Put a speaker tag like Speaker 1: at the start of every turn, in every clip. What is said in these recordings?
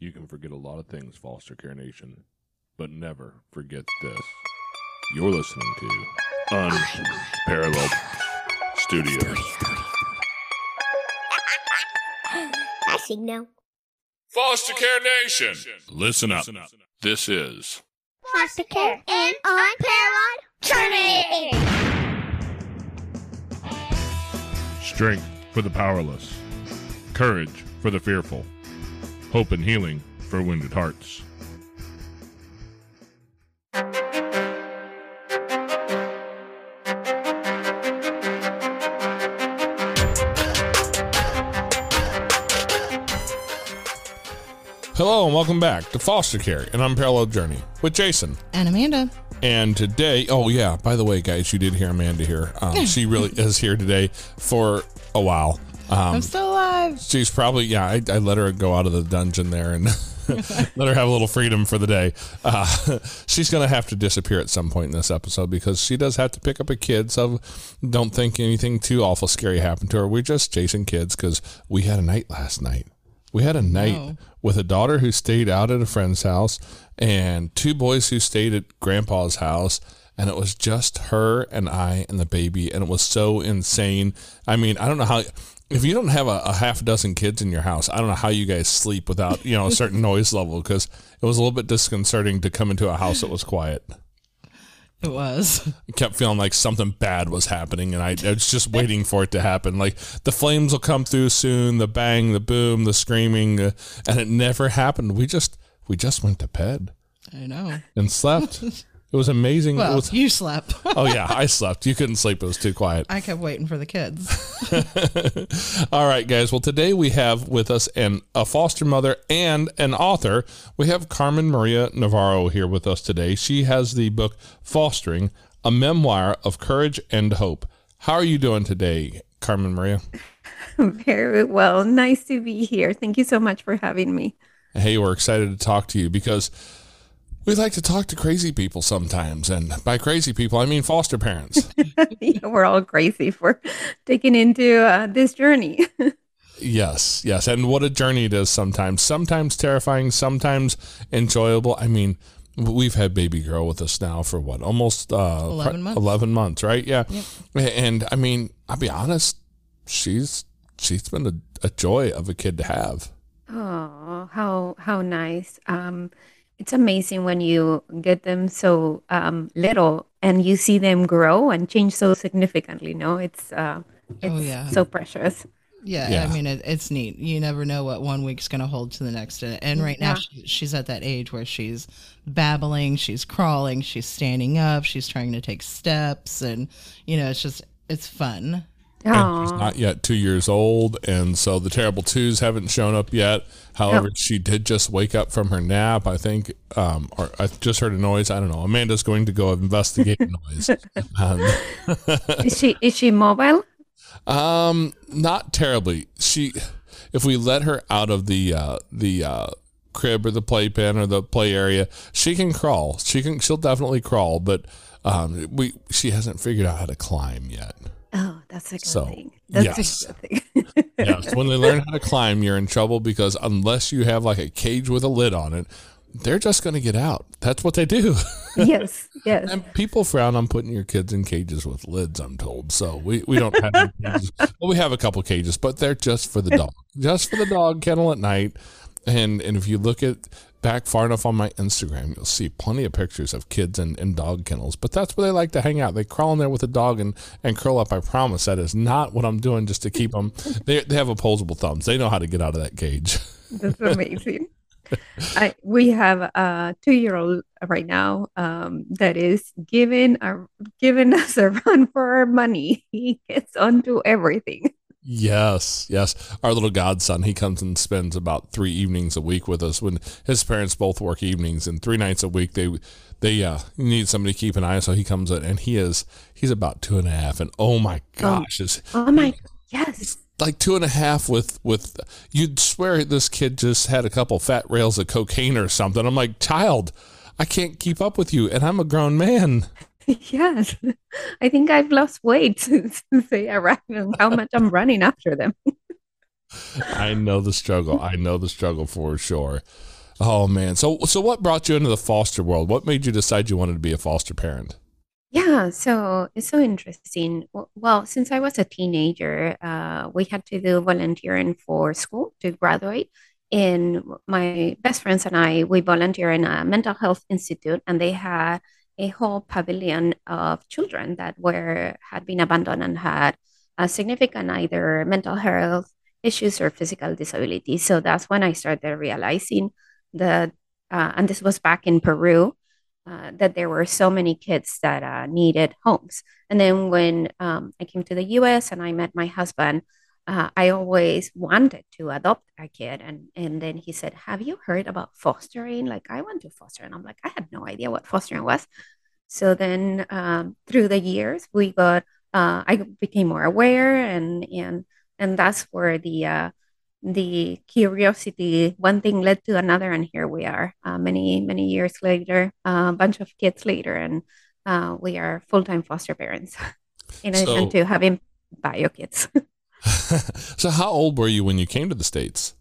Speaker 1: You can forget a lot of things, Foster Care Nation, but never forget this. You're listening to Unparalleled Studios.
Speaker 2: I now.
Speaker 1: Foster Care Nation, listen up. This is
Speaker 2: Foster care and unparalleled journey.
Speaker 1: strength for the powerless, courage for the fearful, hope and healing for wounded hearts. Hello and welcome back to Foster Care, an unparalleled journey with Jason.
Speaker 3: And Amanda.
Speaker 1: And today, oh yeah, by the way, guys, you did hear Amanda here. Um, she really is here today for a while. Um,
Speaker 3: I'm still alive.
Speaker 1: she's probably yeah. I, I let her go out of the dungeon there and let her have a little freedom for the day. Uh, she's gonna have to disappear at some point in this episode because she does have to pick up a kid. So don't think anything too awful scary happened to her. We're just chasing kids because we had a night last night. We had a night with a daughter who stayed out at a friend's house and two boys who stayed at grandpa's house. And it was just her and I and the baby. And it was so insane. I mean, I don't know how, if you don't have a, a half dozen kids in your house, I don't know how you guys sleep without, you know, a certain noise level because it was a little bit disconcerting to come into a house that was quiet.
Speaker 3: It was.
Speaker 1: I kept feeling like something bad was happening, and I, I was just waiting for it to happen. Like the flames will come through soon, the bang, the boom, the screaming, uh, and it never happened. We just we just went to bed
Speaker 3: I know.
Speaker 1: and slept. it was amazing. It
Speaker 3: Well,
Speaker 1: was-
Speaker 3: you slept.
Speaker 1: oh yeah, I slept. You couldn't sleep; it was too quiet.
Speaker 3: I kept waiting for the kids.
Speaker 1: All right, guys. Well, today we have with us an a foster mother and an author. We have Carmen Maria Navarro here with us today. She has the book Fostering, a memoir of courage and hope. How are you doing today, Carmen Maria?
Speaker 4: Very well. Nice to be here. Thank you so much for having me.
Speaker 1: Hey, we're excited to talk to you because we like to talk to crazy people sometimes, and by crazy people, I mean foster parents.
Speaker 4: Yeah, We're all crazy for taking into uh, this journey.
Speaker 1: Yes, yes. And what a journey it is sometimes. Sometimes terrifying, sometimes enjoyable. I mean, we've had baby girl with us now for what? Almost uh
Speaker 3: 11 months.
Speaker 1: 11 months, right? Yeah. And I mean, I'll be honest, she's she's been a, a joy of a kid to have.
Speaker 4: Oh, how how nice. Um, it's amazing when you get them so um, little and you see them grow and change so significantly. No, it's uh, it's
Speaker 3: Oh, yeah.
Speaker 4: so precious.
Speaker 3: Yeah,
Speaker 1: Yeah.
Speaker 3: I mean, it, it's neat. You never know what one week's going to hold to the next. And- And right now,
Speaker 4: Yeah.
Speaker 3: she, she's at that age where she's babbling, she's crawling, she's standing up, she's trying to take steps. And, you know, it's just, it's fun.
Speaker 1: And she's
Speaker 4: Oh,
Speaker 1: not yet two years old, and so the terrible twos haven't shown up yet. However, she did just wake up from her nap, I think, um, or I just heard a noise. I don't know. Amanda's going to go investigate the noise. Um,
Speaker 4: is she is she mobile?
Speaker 1: um, not terribly. She, if we let her out of the uh, the uh, crib or the playpen or the play area, she can crawl. She can. She'll definitely crawl, but um, we she hasn't figured out how to climb yet.
Speaker 4: That's a good
Speaker 1: So,
Speaker 4: thing. That's
Speaker 1: yes.
Speaker 4: a good thing.
Speaker 1: Yes, when they learn how to climb, you're in trouble because unless you have like a cage with a lid on it, they're just going to get out. That's what they do.
Speaker 4: yes, yes.
Speaker 1: and people frown on putting your kids in cages with lids, I'm told. So we, we don't have any cages. Well, we have a couple cages, but they're just for the dog. Just for the dog kennel at night. And and if you look at back far enough on my Instagram, you'll see plenty of pictures of kids and, in dog kennels. But that's where they like to hang out. They crawl in there with a dog and, and curl up. I promise that is not what I'm doing just to keep them. They, they have opposable thumbs. They know how to get out of that cage.
Speaker 4: That's amazing. I, we have a two-year-old right now um, that is giving a, giving us a run for our money. He gets onto everything.
Speaker 1: Yes, yes. Our little godson, he comes and spends about three evenings a week with us. When his parents both work evenings, and three nights a week, they they uh, need somebody to keep an eye on. So he comes in, and he is he's about two and a half, and oh my gosh, is
Speaker 4: Oh my, yes.
Speaker 1: like two and a half with with you'd swear this kid just had a couple fat rails of cocaine or something. I'm like, child, I can't keep up with you, and I'm a grown man.
Speaker 4: Yes. I think I've lost weight since they arrived and how much I'm running after them.
Speaker 1: I know the struggle. I know the struggle for sure. Oh man. So so what brought you into the foster world? What made you decide you wanted to be a foster parent?
Speaker 4: Yeah, so it's so interesting. Well, since I was a teenager, uh, we had to do volunteering for school to graduate. And my best friends and I, we volunteer in a mental health institute, and they had a whole pavilion of children that were had been abandoned and had a significant either mental health issues or physical disability. So that's when I started realizing that, uh, and this was back in Peru uh, that there were so many kids that uh, needed homes. And then when um, I came to the US and I met my husband, uh, I always wanted to adopt a kid. And, and then he said, Have you heard about fostering? Like, I want to foster. And I'm like, I had no idea what fostering was. So then um, through the years, we got, uh, I became more aware and, and, and that's where the, uh, the curiosity, one thing led to another, and here we are, uh, many many years later, uh, a bunch of kids later, and uh, we are full time foster parents, in addition
Speaker 1: So
Speaker 4: to having bio kids.
Speaker 1: so how old were you when you came to the States?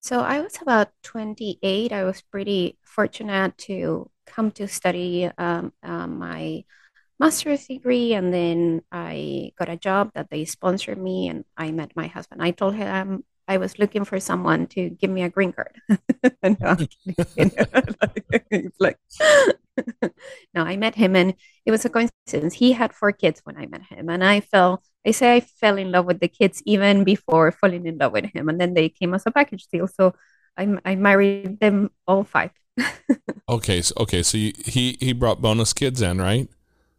Speaker 4: so I was about twenty eight. I was pretty fortunate to come to study um, uh, my master's degree, and then I got a job that they sponsored me, and I met my husband. I told him I was looking for someone to give me a green card. no. Like, no, I met him, and it was a coincidence. He had four kids when I met him, and I fell. I say I fell in love with the kids even before falling in love with him, and then they came as a package deal. So I, I married them all five.
Speaker 1: Okay, so okay, so you, he he brought bonus kids in, right?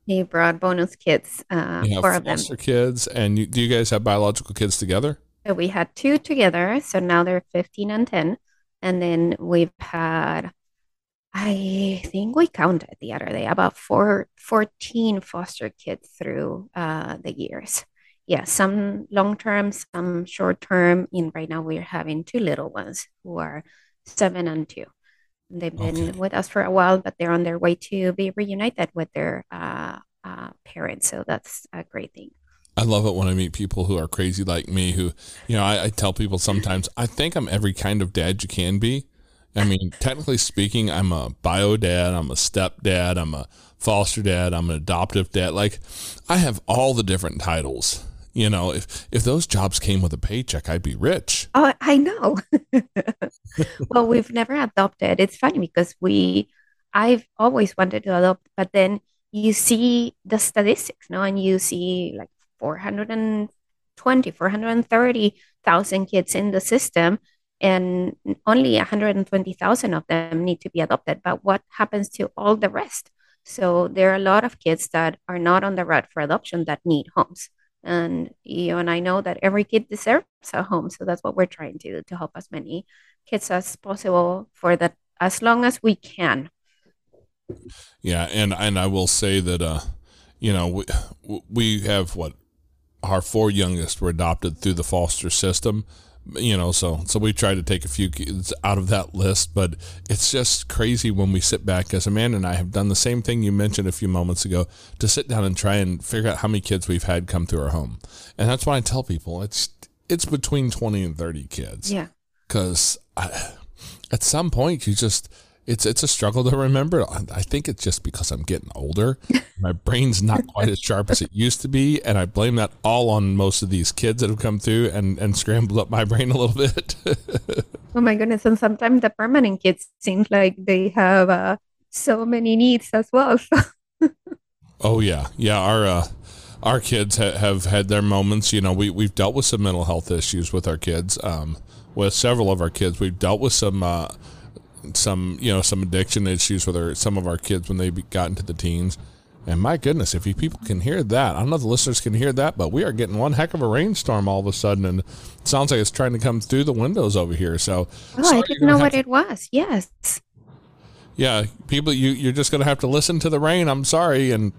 Speaker 4: He brought bonus kids, uh,
Speaker 1: You
Speaker 4: four of them.
Speaker 1: kids, and you, do you guys have biological kids together?
Speaker 4: So we had two together, so now they're 15 and 10. And then we've had, I think we counted the other day, about four, 14 foster kids through uh, the years. Yeah, some long term, some short term. And right now we're having two little ones who are seven and two. They've been
Speaker 1: Okay.
Speaker 4: with us for a while, but they're on their way to be reunited with their uh, uh, parents. So that's a great thing.
Speaker 1: I love it when I meet people who are crazy like me. Who, you know, I, I tell people sometimes I think I'm every kind of dad you can be. I mean, technically speaking, I'm a bio dad, I'm a stepdad, I'm a foster dad, I'm an adoptive dad. Like, I have all the different titles. You know, if if those jobs came with a paycheck, I'd be rich.
Speaker 4: Oh, I know. well, we've never adopted. It's funny because we, I've always wanted to adopt, but then you see the statistics, no, and you see like 420, 430,000 kids in the system, and only 120,000 of them need to be adopted. But what happens to all the rest? So there are a lot of kids that are not on the route for adoption that need homes and you and I know that every kid deserves a home. So that's what we're trying to do to help as many kids as possible for that as long as we can.
Speaker 1: Yeah, and and I will say that uh, you know, we we have what our four youngest were adopted through the foster system. You know, so so we try to take a few kids out of that list, but it's just crazy when we sit back as Amanda and I have done the same thing you mentioned a few moments ago to sit down and try and figure out how many kids we've had come through our home. And that's why I tell people it's it's between 20 and 30 kids
Speaker 4: Yeah.
Speaker 1: because at some point you just it's it's a struggle to remember. I, think it's just because I'm getting older. My brain's not quite as sharp as it used to be, and I blame that all on most of these kids that have come through and and scrambled up my brain a little bit.
Speaker 4: Oh my goodness. And sometimes the permanent kids seems like they have uh, so many needs as well.
Speaker 1: oh yeah, yeah. Our uh, our kids ha- have had their moments. You know, we we've dealt with some mental health issues with our kids. Um, with several of our kids, we've dealt with some. Uh, some you know some addiction issues with our, some of our kids when they got into the teens and my goodness if you people can hear that i don't know if the listeners can hear that but we are getting one heck of a rainstorm all of a sudden and it sounds like it's trying to come through the windows over here so
Speaker 4: Oh, I didn't know what
Speaker 1: to-
Speaker 4: it was. Yes.
Speaker 1: yeah people you you're just gonna have to listen to the rain i'm sorry and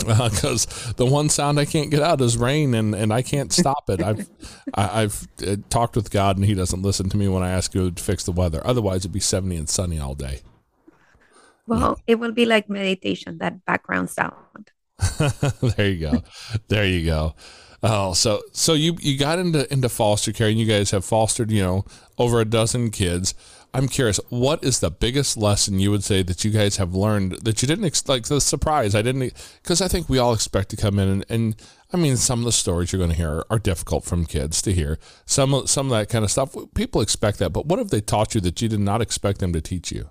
Speaker 1: because the one sound I can't get out is rain, and, and I can't stop it. I've I, I've uh, talked with God, and He doesn't listen to me when I ask you to fix the weather. Otherwise, it'd be seventy and sunny all day.
Speaker 4: Well, it will be like meditation, that background sound.
Speaker 1: there you go. There you go. Oh, so so you you got into into foster care, and you guys have fostered, you know, over a dozen kids. I'm curious, what is the biggest lesson you would say that you guys have learned that you didn't ex- like the surprise? I didn't because I think we all expect to come in and, and I mean some of the stories you're going to hear are, are difficult from kids to hear. Some some of that kind of stuff people expect that, but what have they taught you that you did not expect them to teach you?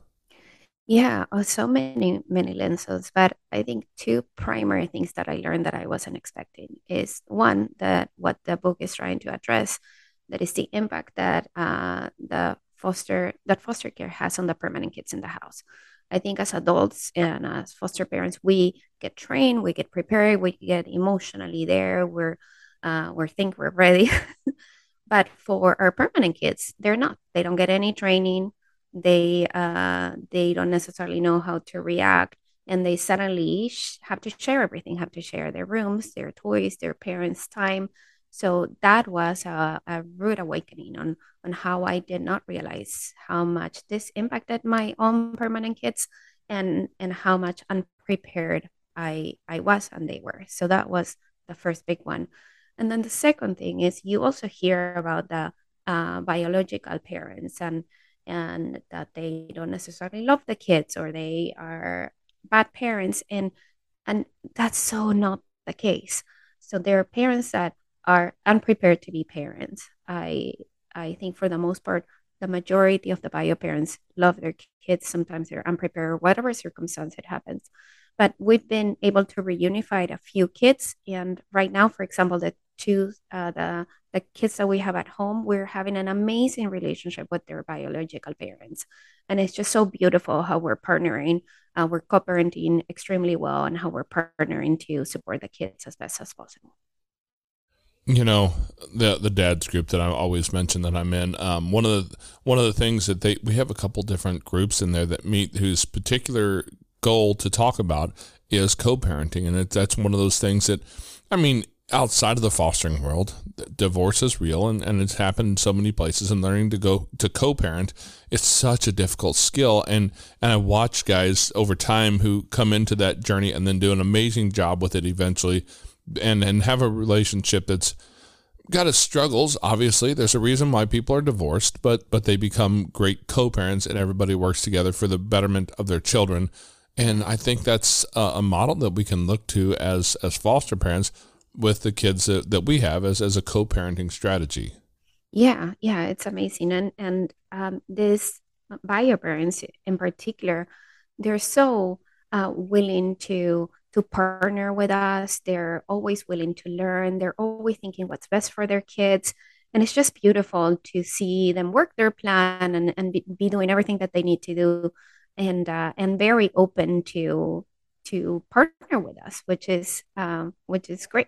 Speaker 4: Yeah, oh, so many, many lenses. But I think two primary things that I learned that I wasn't expecting is one, that what the book is trying to address, that is the impact that uh, the foster that foster care has on the permanent kids in the house. I think as adults and as foster parents, we get trained, we get prepared, we get emotionally there, we're uh, we think we're ready. but for our permanent kids, they're not. They don't get any training. They uh, they don't necessarily know how to react, and they suddenly sh- have to share everything. Have to share their rooms, their toys, their parents' time. So that was a, a rude awakening on on how I did not realize how much this impacted my own permanent kids and and how much unprepared I I was and they were. So that was the first big one. And then the second thing is you also hear about the uh, biological parents and and that they don't necessarily love the kids or they are bad parents and and that's so not the case. So there are parents that are unprepared to be parents. I I think for the most part, the majority of the bio parents love their kids. Sometimes they're unprepared, whatever circumstance it happens. But we've been able to reunify a few kids, and right now, for example, the two uh, the the kids that we have at home, we're having an amazing relationship with their biological parents, and it's just so beautiful how we're partnering, uh, we're co-parenting extremely well, and how we're partnering to support the kids as best as possible
Speaker 1: you know the the dads group that I always mention that I'm in. Um, one of the one of the things that they we have a couple different groups in there that meet whose particular goal to talk about is co-parenting, and it, that's one of those things that I mean outside of the fostering world, divorce is real, and, and it's happened in so many places. And learning to go to co-parent, it's such a difficult skill. And and I watch guys over time who come into that journey and then do an amazing job with it eventually and and have a relationship that's got its struggles obviously. There's a reason why people are divorced but but they become great co-parents and everybody works together for the betterment of their children. And i think that's a, a model that we can look to as as foster parents with the kids that, that we have as as a co-parenting strategy.
Speaker 4: Yeah yeah it's amazing. And and um, this bio parents in particular they're so uh, willing to to partner with us. They're always willing to learn. They're always thinking what's best for their kids. And it's just beautiful to see them work their plan and, and be, doing everything that they need to do and uh, and very open to to partner with us, which is um, which is great.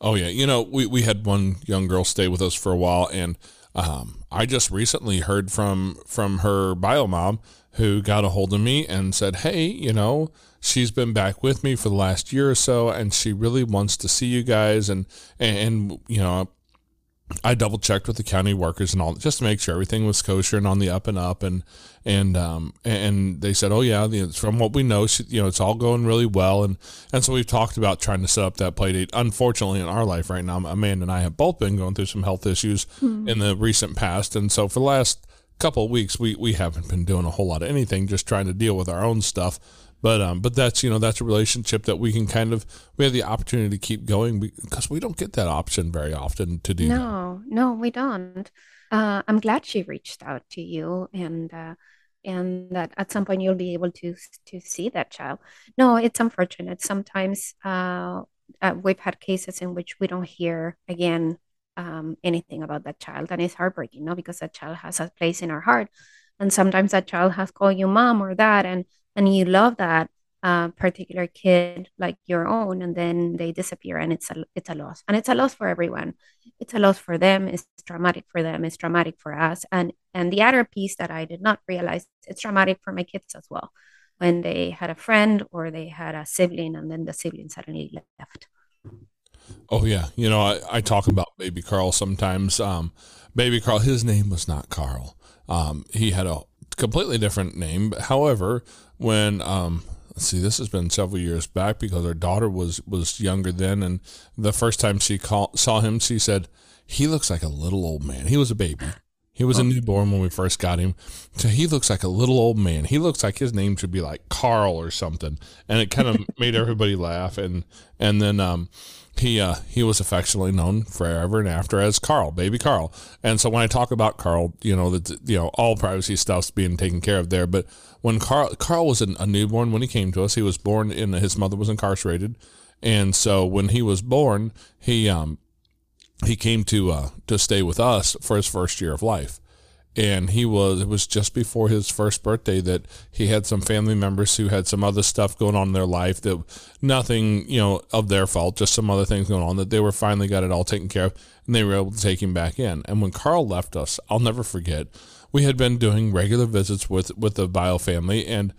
Speaker 1: Oh yeah, you know we, we had one young girl stay with us for a while, and um, I just recently heard from from her bio mom who got a hold of me and said, "Hey, you know, she's been back with me for the last year or so, and she really wants to see you guys." And and, and you know, I double checked with the county workers and all just to make sure everything was kosher and on the up and up. And and um and they said, "Oh yeah, from what we know, you know, it's all going really well." And and so we've talked about trying to set up that play date. Unfortunately, in our life right now, Amanda and I have both been going through some health issues mm-hmm. in the recent past, and so for the last couple of weeks we we haven't been doing a whole lot of anything just trying to deal with our own stuff but um but that's you know that's a relationship that we can kind of we have the opportunity to keep going because we don't get that option very often to do
Speaker 4: no that. no we don't. Uh, i'm glad she reached out to you and uh, and that at some point you'll be able to to see that child. No it's unfortunate. Sometimes uh, uh we've had cases in which we don't hear again um, anything about that child and it's heartbreaking no because that child has a place in our heart. And sometimes that child has called you mom or dad and and you love that uh, particular kid like your own and then they disappear and it's a it's a loss. And it's a loss for everyone. It's a loss for them. It's traumatic for them. It's traumatic for us. And and the other piece that i did not realize it's traumatic for my kids as well. When they had a friend or they had a sibling and then the sibling suddenly left.
Speaker 1: Oh yeah, you know I, I talk about Baby Carl sometimes. Um, Baby Carl, his name was not Carl. Um, he had a completely different name. but However, when um, let's see, this has been several years back because our daughter was was younger then, and the first time she call, saw him, she said, "He looks like a little old man." He was a baby. He was a newborn when we first got him. So he looks like a little old man. He looks like his name should be like Carl or something. And it kind of made everybody laugh. And and then um, he uh, he was affectionately known forever and after as Carl, baby Carl. And so when I talk about Carl, you know that you know all privacy stuff's being taken care of there. But when Carl Carl was a newborn when he came to us, he was born in his mother was incarcerated, and so when he was born, he um he came to uh, to stay with us for his first year of life and he was it was just before his first birthday that he had some family members who had some other stuff going on in their life that nothing you know of their fault just some other things going on that they were finally got it all taken care of and they were able to take him back in. And when carl left us i'll never forget we had been doing regular visits with with the bio family and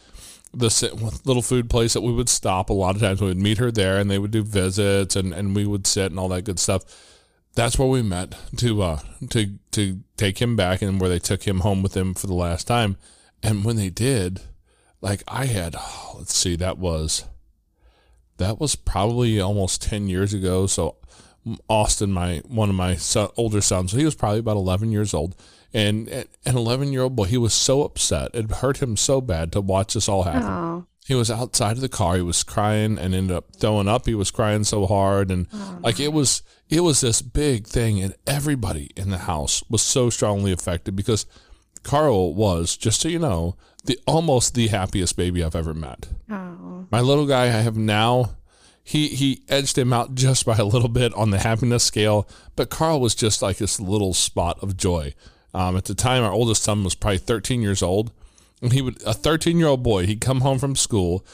Speaker 1: the little food place that we would stop a lot of times we would meet her there and they would do visits and and we would sit and all that good stuff that's where we met to uh to to take him back and where they took him home with them for the last time. And when they did like i had oh, let's see that was that was probably almost 10 years ago. So austin my one of my son, older sons he was probably about 11 years old. And an 11 year old boy he was so upset. It hurt him so bad to watch this all happen.
Speaker 4: Oh,
Speaker 1: he was outside of the car he was crying and ended up throwing up. He was crying so hard and like it was it was this big thing and everybody in the house was so strongly affected because carl was just so you know the almost the happiest baby i've ever met.
Speaker 4: Oh,
Speaker 1: my little guy i have now he he edged him out just by a little bit on the happiness scale but carl was just like this little spot of joy. Um, at the time our oldest son was probably 13 years old and he would a 13 year old boy he'd come home from school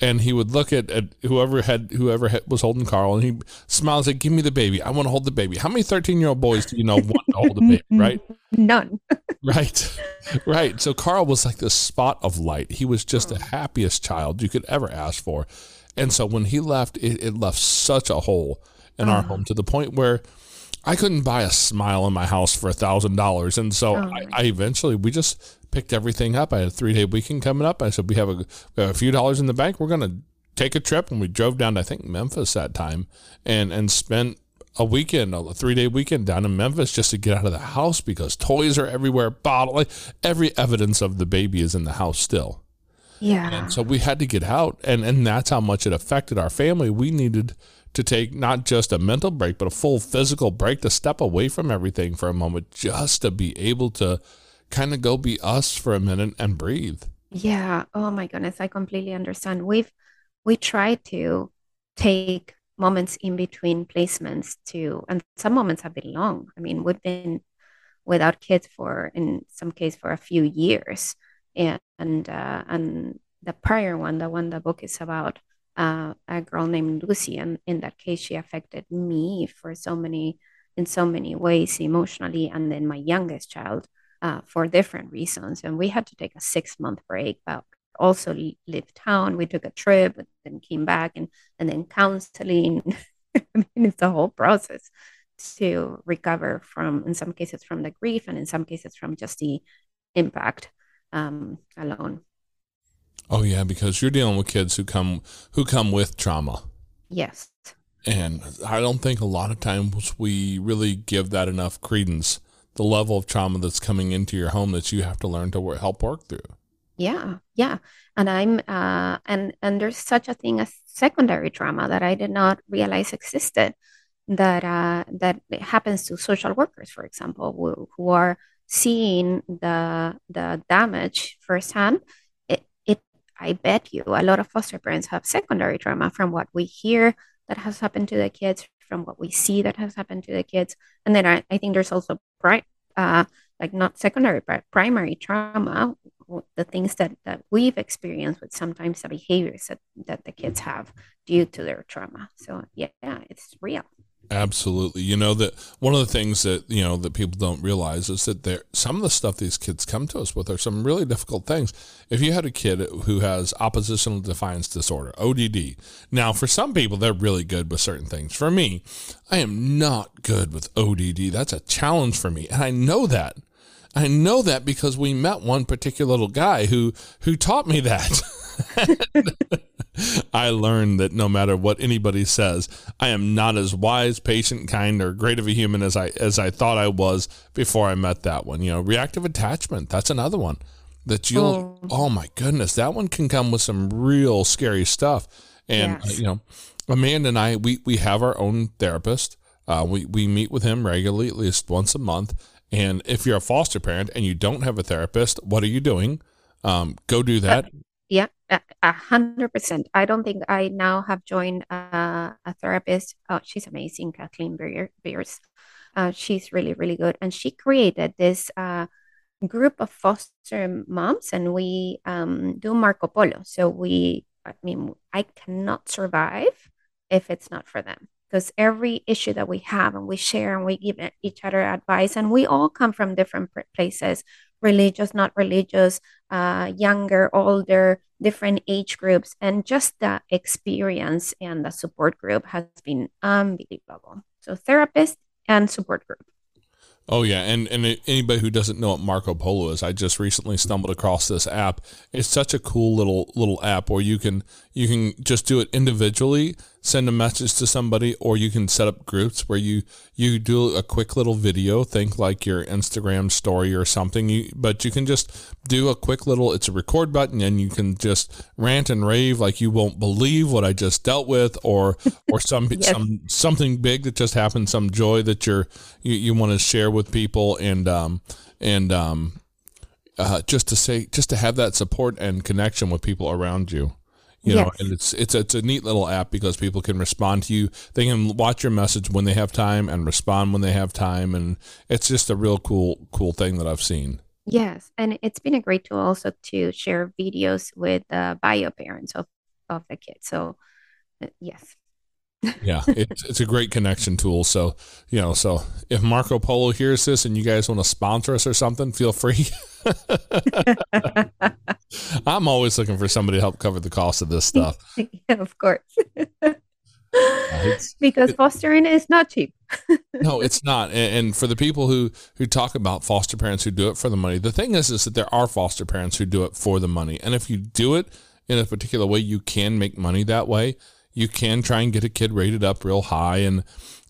Speaker 1: and he would look at, at whoever had whoever had, was holding Carl and he smiled and said, "Give me the baby. I want to hold the baby." How many 13 year old boys do you know want to hold a baby, right?
Speaker 4: none.
Speaker 1: Right. Right. So Carl was like the spot of light. He was just the hmm. happiest child you could ever ask for. And so when he left, it, it left such a hole in our ah. home to the point where I couldn't buy a smile in my house for a thousand dollars. And so
Speaker 4: Oh.
Speaker 1: I, I eventually we just picked everything up. I had a three day weekend coming up. I said we have a, we have a few dollars in the bank. We're gonna take a trip and we drove down to I think Memphis that time and and spent a weekend, a three day weekend down in Memphis just to get out of the house because toys are everywhere, bottle like every evidence of the baby is in the house still.
Speaker 4: Yeah.
Speaker 1: And so we had to get out and, and that's how much it affected our family. We needed to take not just a mental break, but a full physical break to step away from everything for a moment just to be able to kind of go be us for a minute and breathe.
Speaker 4: Yeah. Oh my goodness. I completely understand. We've we try to take moments in between placements to, and some moments have been long. I mean, we've been without kids for, in some case, for a few years, and and uh, and the prior one, the one the book is about, uh, a girl named Lucy, and in that case, she affected me for so many, in so many ways, emotionally, and then my youngest child uh, for different reasons. And we had to take a six month break, but also leave town. We took a trip and then came back and, and then counseling. I mean, it's a whole process to recover from, in some cases, from the grief, and in some cases, from just the impact um, alone.
Speaker 1: Oh yeah, because you're dealing with kids who come who come with trauma.
Speaker 4: Yes.
Speaker 1: And I don't think a lot of times we really give that enough credence. The level of trauma that's coming into your home that you have to learn to wor- help work through.
Speaker 4: Yeah, yeah. And I'm uh and and there's such a thing as secondary trauma that I did not realize existed that uh that happens to social workers, for example, who, who are seeing the the damage firsthand. I bet you a lot of foster parents have secondary trauma from what we hear that has happened to the kids, from what we see that has happened to the kids. And then I, I think there's also pri uh like not secondary but primary trauma the things that, that we've experienced with sometimes the behaviors that, that the kids have due to their trauma so yeah, yeah it's real
Speaker 1: Absolutely. You know that one of the things that you know that people don't realize is that there some of the stuff these kids come to us with are some really difficult things. If you had a kid who has oppositional defiance disorder, ODD. Now, for some people they're really good with certain things. For me, I am not good with ODD. That's a challenge for me, and I know that. I know that because we met one particular little guy who who taught me that. I learned that no matter what anybody says, I am not as wise, patient, kind, or great of a human as I as I thought I was before I met that one. You know, reactive attachment. That's another one that you'll. Oh, oh my goodness, that one can come with some real scary stuff. And
Speaker 4: Yes.
Speaker 1: you know, Amanda and I, we we have our own therapist. Uh, we we meet with him regularly, at least once a month. And if you're a foster parent and you don't have a therapist, what are you doing? Um, go do that.
Speaker 4: Yeah, a hundred percent. I don't think I now have joined uh, a therapist. Oh, she's amazing, Kathleen Beer- Beers. Uh, she's really, really good, and she created this uh, group of foster moms, and we um, do Marco Polo. So we, I mean, I cannot survive if it's not for them. Because every issue that we have, and we share, and we give each other advice, and we all come from different places, religious, not religious, uh, younger, older, different age groups, and just the experience and the support group has been unbelievable. So, therapist and support group.
Speaker 1: Oh yeah, and and anybody who doesn't know what Marco Polo is, I just recently stumbled across this app. It's such a cool little little app where you can you can just do it individually, send a message to somebody, or you can set up groups where you you do a quick little video, think like your Instagram story or something. You but you can just do a quick little. It's a record button, and you can just rant and rave like you won't believe what I just dealt with, or or some
Speaker 4: Yes.
Speaker 1: some something big that just happened, some joy that you're you, you want to share with people, and um and um uh, just to say just to have that support and connection with people around you. You know,
Speaker 4: Yes.
Speaker 1: and it's it's it's a neat little app because people can respond to you. They can watch your message when they have time and respond when they have time, and it's just a real cool cool thing that I've seen.
Speaker 4: Yes, and it's been a great tool also to share videos with the bio parents of, of the kids. So, uh, yes.
Speaker 1: Yeah, it's it's a great connection tool. So you know, so if Marco Polo hears this and you guys want to sponsor us or something, feel free. I'm always looking for somebody to help cover the cost of this stuff.
Speaker 4: yeah, of course. because fostering is not cheap.
Speaker 1: no, it's not. And, and for the people who who talk about foster parents who do it for the money, the thing is, is that there are foster parents who do it for the money. And if you do it in a particular way, you can make money that way. You can try and get a kid rated up real high and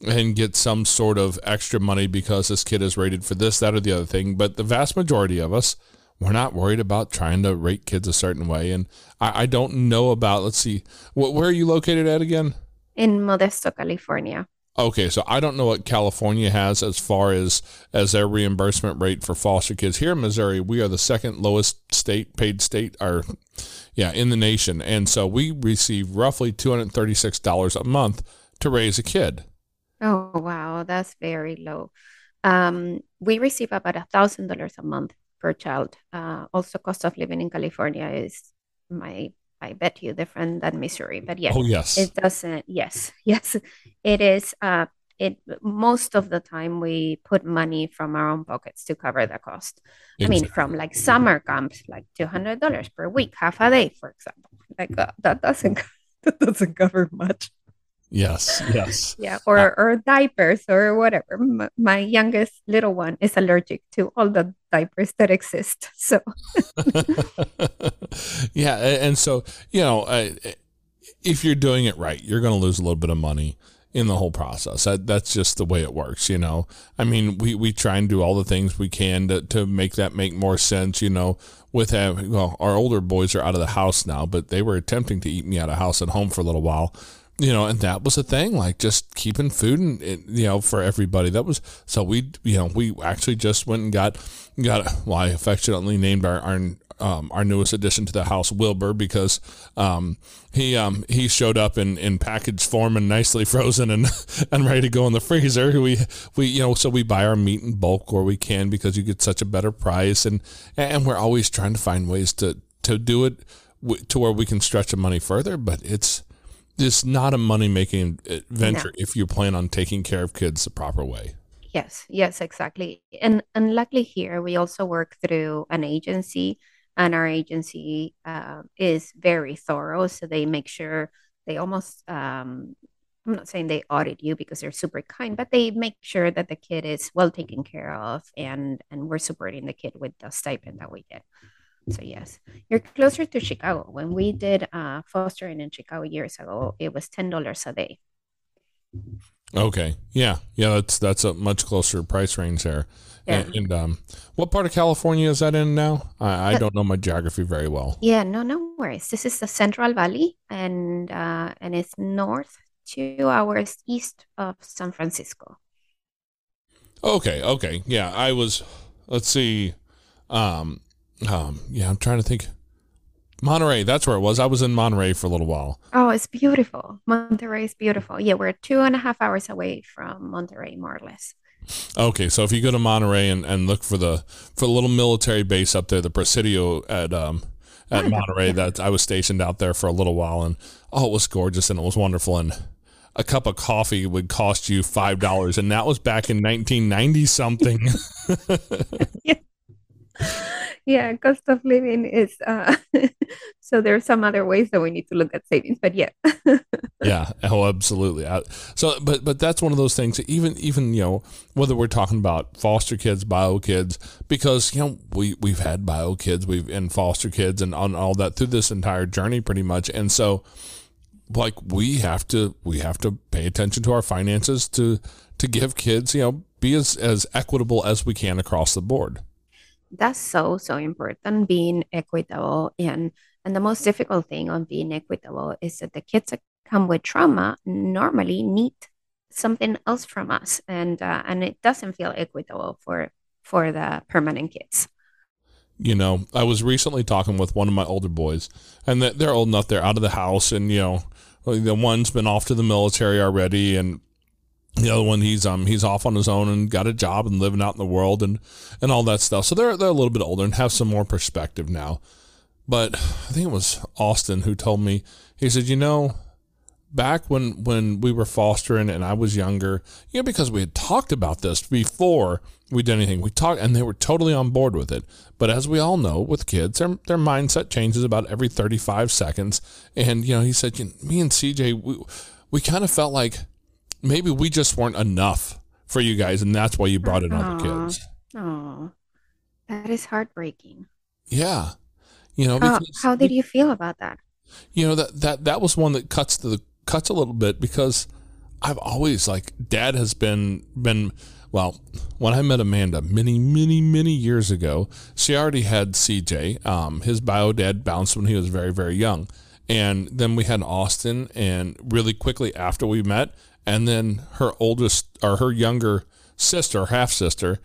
Speaker 1: and get some sort of extra money because this kid is rated for this, that, or the other thing. But the vast majority of us, we're not worried about trying to rate kids a certain way. And I, I don't know about. Let's see, wh- where are you located at again?
Speaker 4: In Modesto, California.
Speaker 1: Okay, so I don't know what California has as far as as their reimbursement rate for foster kids. Here in Missouri, we are the second lowest state paid state or yeah, in the nation. And so we receive roughly $236 a month to raise a kid.
Speaker 4: Oh, wow, that's very low. Um, we receive about a thousand dollars a month per child. Uh, also, cost of living in California is my, I bet you, different than Missouri. But yes,
Speaker 1: Oh yes.
Speaker 4: it doesn't. Yes, yes, it is. Uh, it most of the time we put money from our own pockets to cover the cost. I mean, from like summer camps, like two hundred dollars per week, half a day, for example. Like uh, that doesn't that doesn't cover much.
Speaker 1: Yes, yes.
Speaker 4: Yeah, or or diapers or whatever. M- my youngest little one is allergic to all the diapers that exist. So
Speaker 1: yeah, and so you know, uh, if you're doing it right, you're going to lose a little bit of money in the whole process. That, that's just the way it works, you know. I mean, we, we try and do all the things we can to, to make that make more sense, you know. With having, well, our older boys are out of the house now, but they were attempting to eat me out of house and home for a little while, you know, and that was a thing, like just keeping food and, you know, for everybody. That was, so we, you know, we actually just went and got, got, well, affectionately named our, our, um, our newest addition to the house, Wilbur, because um, he um, he showed up in, in package form and nicely frozen and and ready to go in the freezer. We we you know so we buy our meat in bulk where we can because you get such a better price and and we're always trying to find ways to to do it to where we can stretch the money further. But it's it's not a money making venture if you plan on taking care of kids the proper way.
Speaker 4: yes, yes, exactly. And and luckily here we also work through an agency, and our agency uh, is very thorough. So they make sure they almost um, I'm not saying they audit you because they're super kind, but they make sure that the kid is well taken care of and and we're supporting the kid with the stipend that we get. So yes, you're closer to Chicago. When we did uh, fostering in Chicago years ago, it was ten dollars a day.
Speaker 1: Okay. Yeah. Yeah. That's that's a much closer price range there.
Speaker 4: Yeah.
Speaker 1: And, and um, what part of California is that in now? I, I don't know my geography very well.
Speaker 4: Yeah, no, no worries. This is the Central Valley, and uh, and it's north two hours east of San Francisco.
Speaker 1: Okay. Okay. Yeah. I was. Let's see. Um. Um. Yeah. I'm trying to think. Monterey. That's where it was. I was in Monterey for a little while.
Speaker 4: Oh, it's beautiful. Monterey is beautiful. Yeah, we're two and a half hours away from Monterey, more or less.
Speaker 1: Okay, so if you go to Monterey and, and look for the for the little military base up there, the Presidio at um at
Speaker 4: Oh, yeah.
Speaker 1: Monterey, that I was stationed out there for a little while, and oh, it was gorgeous and it was wonderful. And a cup of coffee would cost you five dollars, and that was back in 1990 something.
Speaker 4: Yeah, cost of living is uh so there's some other ways that we need to look at savings, but yeah.
Speaker 1: yeah, oh, absolutely. I, so, but but that's one of those things. Even even you know whether we're talking about foster kids, bio kids, because you know we we've had bio kids, we've and foster kids, and on all that through this entire journey, pretty much. And so, like we have to we have to pay attention to our finances to to give kids you know be as as equitable as we can across the board.
Speaker 4: That's so, so important, being equitable. And and the most difficult thing on being equitable is that the kids that come with trauma normally need something else from us. And uh, and it doesn't feel equitable for for the permanent kids.
Speaker 1: you know, I was recently talking with one of my older boys, and they're old enough, they're out of the house, and you know, the one's been off to the military already, and the other one he's um he's off on his own and got a job and living out in the world and and all that stuff. So they're they're a little bit older and have some more perspective now. But I think it was Austin who told me he said, you know, back when when we were fostering and I was younger, you know, because we had talked about this before we did anything. We talked and they were totally on board with it. But as we all know, with kids, their their mindset changes about every 35 seconds. And you know, he said, you me and CJ, we we kind of felt like maybe we just weren't enough for you guys, and that's why you brought in other
Speaker 4: Aw.
Speaker 1: kids.
Speaker 4: Oh, that is heartbreaking.
Speaker 1: Yeah. You know,
Speaker 4: How, how did you feel about that?
Speaker 1: you know that that that was one that cuts to the cuts a little bit because I've always like dad has been been well when I met Amanda many many many years ago she already had CJ um his bio dad bounced when he was very very young and then we had Austin and really quickly after we met and then her oldest or her younger sister half sister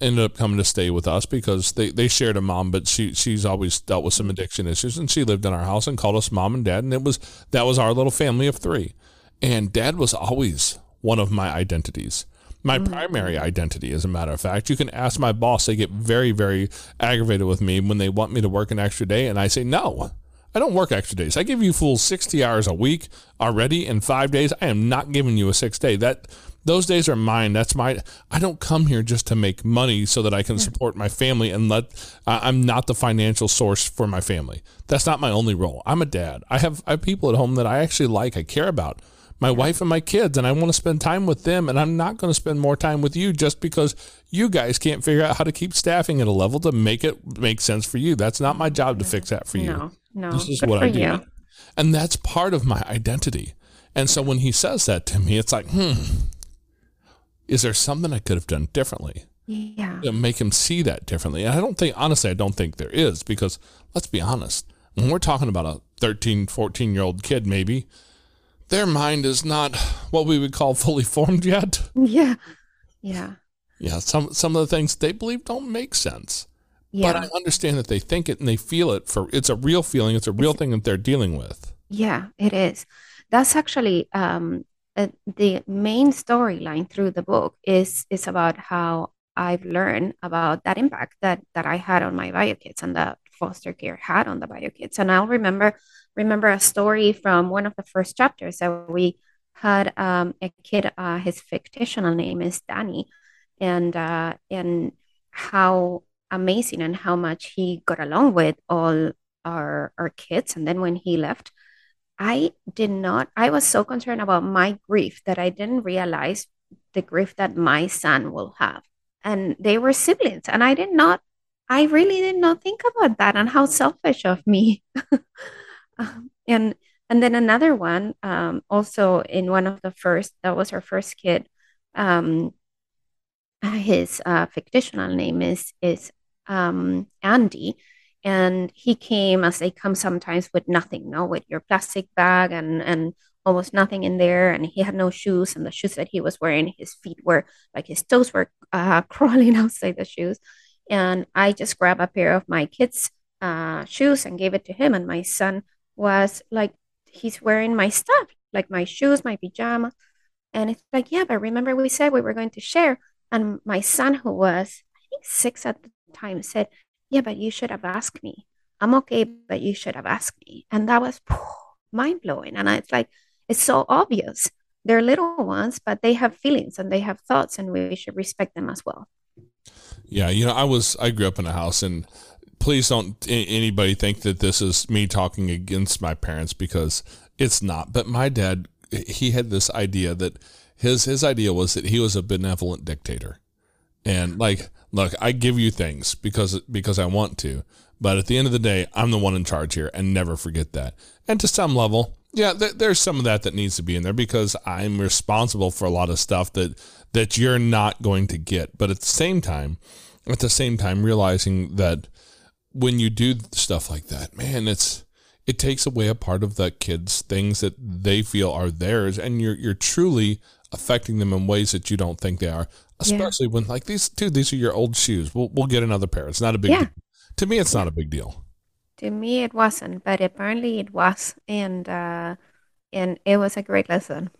Speaker 1: ended up coming to stay with us because they, they shared a mom, but she she's always dealt with some addiction issues, and she lived in our house and called us mom and dad, and it was that was our little family of three, and dad was always one of my identities. My mm-hmm. primary identity, as a matter of fact. You can ask my boss; they get very, very aggravated with me when they want me to work an extra day, and I say no. I don't work extra days. I give you full 60 hours a week already in five days. I am not giving you a six day. That those days are mine. That's my. I don't come here just to make money so that I can support my family and let. I I'm not the financial source for my family. That's not my only role. I'm a dad. I have I have people at home that I actually like. I care about my wife and my kids, and I want to spend time with them. And I'm not going to spend more time with you just because you guys can't figure out how to keep staffing at a level to make it make sense for you. That's not my job to fix that for you.
Speaker 4: No, no.
Speaker 1: This is what I do.
Speaker 4: you.
Speaker 1: And that's part of my identity. And so when he says that to me, it's like, hmm, is there something I could have done differently?
Speaker 4: Yeah.
Speaker 1: to make him see that differently. And I don't think, honestly, I don't think there is because let's be honest, when we're talking about a 13, 14 year old kid, maybe their mind is not what we would call fully formed yet.
Speaker 4: Yeah. Yeah.
Speaker 1: Yeah, some some of the things they believe don't make sense.
Speaker 4: Yeah.
Speaker 1: But I understand that they think it and they feel it for it's a real feeling, it's a real thing that they're dealing with.
Speaker 4: Yeah, it is. That's actually um, uh, the main storyline through the book is is about how I've learned about that impact that that I had on my bio kids and that foster care had on the bio kids. And I'll remember remember a story from one of the first chapters that we had um, a kid. Uh, his fictional name is Danny, and uh, and how amazing and how much he got along with all our our kids. And then when he left. I did not, I was so concerned about my grief that I didn't realize the grief that my son will have. And they were siblings, and I did not I really did not think about that and how selfish of me. Um, and and then another one, um, also in one of the first, that was her first kid. Um, his uh, fictional name is is um, Andy, and he came as they come sometimes with nothing, no, with your plastic bag and and almost nothing in there, and he had no shoes, and the shoes that he was wearing, his feet were like his toes were uh, crawling outside the shoes, and I just grabbed a pair of my kids' uh, shoes and gave it to him, and my son was like, he's wearing my stuff, like my shoes, my pajama, and it's like, yeah, but remember we said we were going to share, and my son, who was I think six at the time, said, yeah, but you should have asked me. I'm okay, but you should have asked me. And that was mind blowing. And it's like, it's so obvious. They're little ones, but they have feelings and they have thoughts, and we should respect them as well.
Speaker 1: Yeah, you know, I was I grew up in a house, and please don't anybody think that this is me talking against my parents because it's not. But my dad, he had this idea that his his idea was that he was a benevolent dictator, and like, look, I give you things because because I want to, but at the end of the day, I'm the one in charge here, and never forget that. And to some level, yeah, th- there's some of that that needs to be in there because I'm responsible for a lot of stuff that that you're not going to get. But at the same time, at the same time, realizing that when you do stuff like that, man, it's it takes away a part of that kid's things that they feel are theirs, and you're you're truly affecting them in ways that you don't think they are. Especially yeah. when like these dude, these are your old shoes. We'll we'll get another pair. It's not a big yeah. deal. To me it's not a big deal.
Speaker 4: To me it wasn't, but apparently it was and uh and it was a great lesson.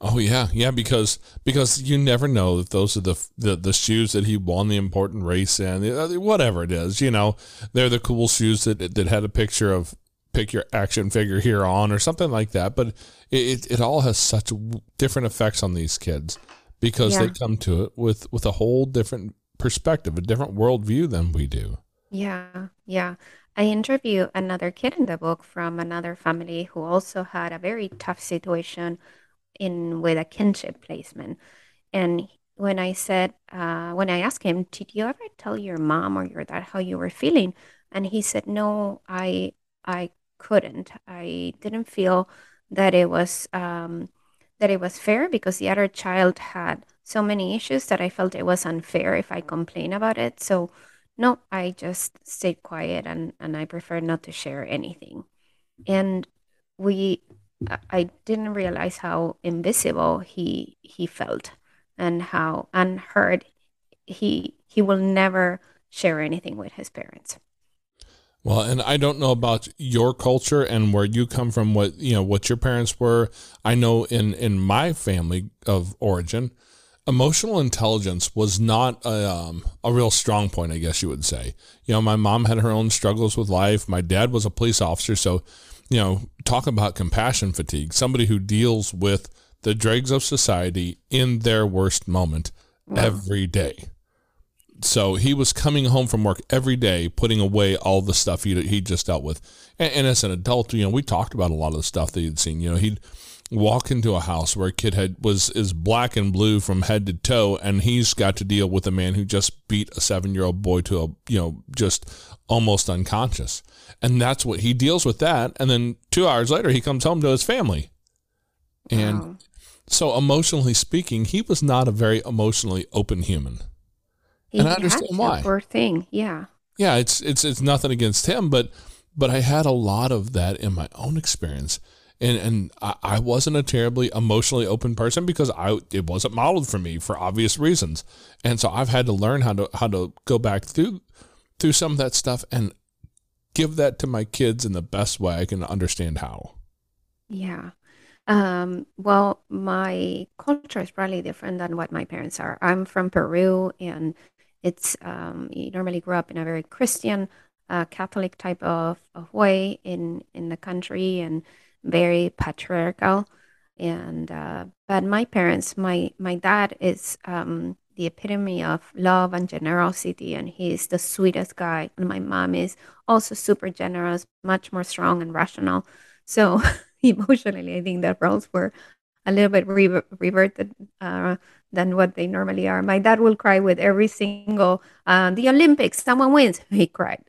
Speaker 1: Oh yeah, yeah, because because you never know that those are the the, the shoes that he won the important race in, uh, whatever it is. You know, they're the cool shoes that that had a picture of pick your action figure here on or something like that. But it, it all has such different effects on these kids because yeah. they come to it with, with a whole different perspective, a different worldview than we do.
Speaker 4: Yeah, yeah. I interview another kid in the book from another family who also had a very tough situation in with a kinship placement. And when I said, uh, when I asked him, did you ever tell your mom or your dad how you were feeling? And he said, no, I, I couldn't. I didn't feel that it was um, that it was fair because the other child had so many issues that I felt it was unfair if I complain about it. So no, I just stayed quiet and and I preferred not to share anything. And we I didn't realize how invisible he he felt and how unheard he he will never share anything with his parents.
Speaker 1: Well, and I don't know about your culture and where you come from, what you know, what your parents were. I know in in my family of origin, emotional intelligence was not a, um, a real strong point, I guess you would say. You know, my mom had her own struggles with life. My dad was a police officer, so you know, talk about compassion fatigue. Somebody who deals with the dregs of society in their worst moment every day so he was coming home from work every day, putting away all the stuff he he just dealt with. And, and, as an adult, you know, we talked about a lot of the stuff that he'd seen. You know, he'd walk into a house where a kid had was is black and blue from head to toe, and he's got to deal with a man who just beat a seven year old boy to a you know just almost unconscious. And that's what he deals with that. And then two hours later, he comes home to his family. And wow. so, emotionally speaking, he was not a very emotionally open human.
Speaker 4: He and I understand why. Poor thing, yeah.
Speaker 1: Yeah, it's it's it's nothing against him, but but I had a lot of that in my own experience, and and I, I wasn't a terribly emotionally open person because I it wasn't modeled for me for obvious reasons, and so I've had to learn how to how to go back through through some of that stuff and give that to my kids in the best way I can understand how.
Speaker 4: Yeah. Um, well, my culture is probably different than what my parents are. I'm from Peru, and it's um, you normally grew up in a very Christian, uh, Catholic type of, of way in in the country and very patriarchal. And uh, but my parents, my my dad is um, the epitome of love and generosity, and he's the sweetest guy. And my mom is also super generous, much more strong and rational. So emotionally, I think that roles were a little bit re- reverted uh, than what they normally are. My dad will cry with every single uh, the Olympics. Someone wins, he cried.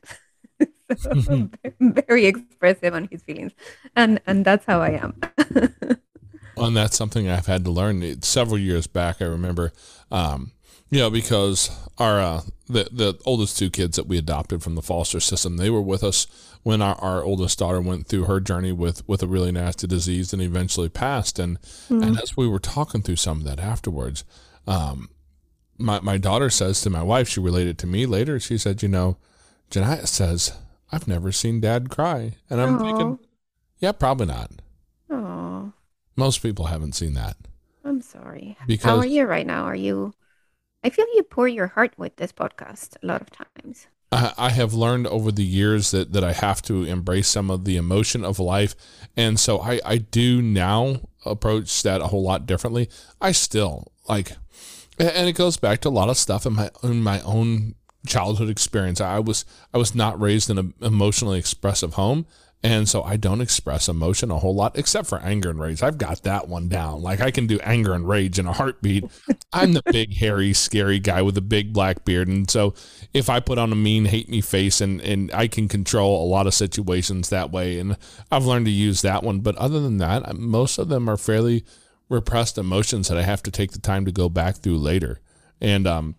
Speaker 4: so, very expressive on his feelings, and and that's how I am.
Speaker 1: and that's something I've had to learn several years back. I remember, um, you know, because our uh, the the oldest two kids that we adopted from the foster system, they were with us when our, our oldest daughter went through her journey with with a really nasty disease and eventually passed. And and as we were talking through some of that afterwards, um, my my daughter says to my wife, she related to me later. She said, you know, Janaya says, I've never seen Dad cry, and I'm thinking, yeah, probably not.
Speaker 4: Oh,
Speaker 1: Most people haven't seen that.
Speaker 4: I'm sorry.
Speaker 1: Because How
Speaker 4: are you right now? Are you? I feel you pour your heart with this podcast a lot of times.
Speaker 1: I, have learned over the years that, that I have to embrace some of the emotion of life. And so I, I do now approach that a whole lot differently. I still like, and it goes back to a lot of stuff in my, in my own childhood experience. I was, I was not raised in an emotionally expressive home. And so I don't express emotion a whole lot, except for anger and rage. I've got that one down. Like I can do anger and rage in a heartbeat. I'm the big, hairy, scary guy with a big black beard. And so if I put on a mean, hate me face and, and I can control a lot of situations that way. And I've learned to use that one. But other than that, most of them are fairly repressed emotions that I have to take the time to go back through later. And, um,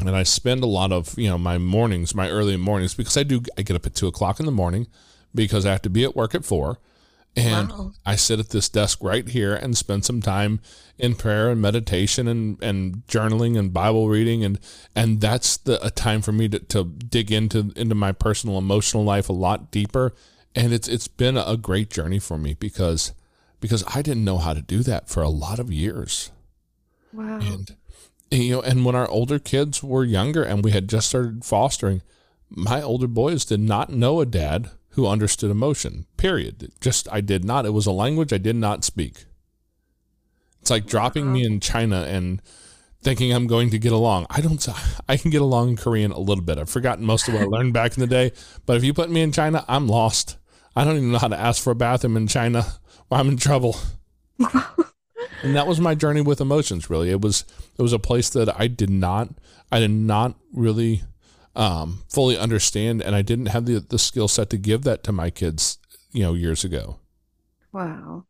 Speaker 1: and I spend a lot of, you know, my mornings, my early mornings, because I do, I get up at two o'clock in the morning because I have to be at work at four. And
Speaker 4: Wow.
Speaker 1: I sit at this desk right here and spend some time in prayer and meditation and, and journaling and Bible reading and and that's the a time for me to, to dig into into my personal emotional life a lot deeper. And it's it's been a great journey for me because because I didn't know how to do that for a lot of years.
Speaker 4: Wow.
Speaker 1: And you know, and when our older kids were younger and we had just started fostering, my older boys did not know a dad who understood emotion. Period. Just I did not. It was a language I did not speak. It's like dropping me in China and thinking I'm going to get along. I don't. I can get along in Korean a little bit. I've forgotten most of what I learned back in the day. But if you put me in China, I'm lost. I don't even know how to ask for a bathroom in China. I'm in trouble and that was my journey with emotions really it was it was a place that i did not i did not really um, fully understand and i didn't have the, the skill set to give that to my kids you know years ago
Speaker 4: Wow.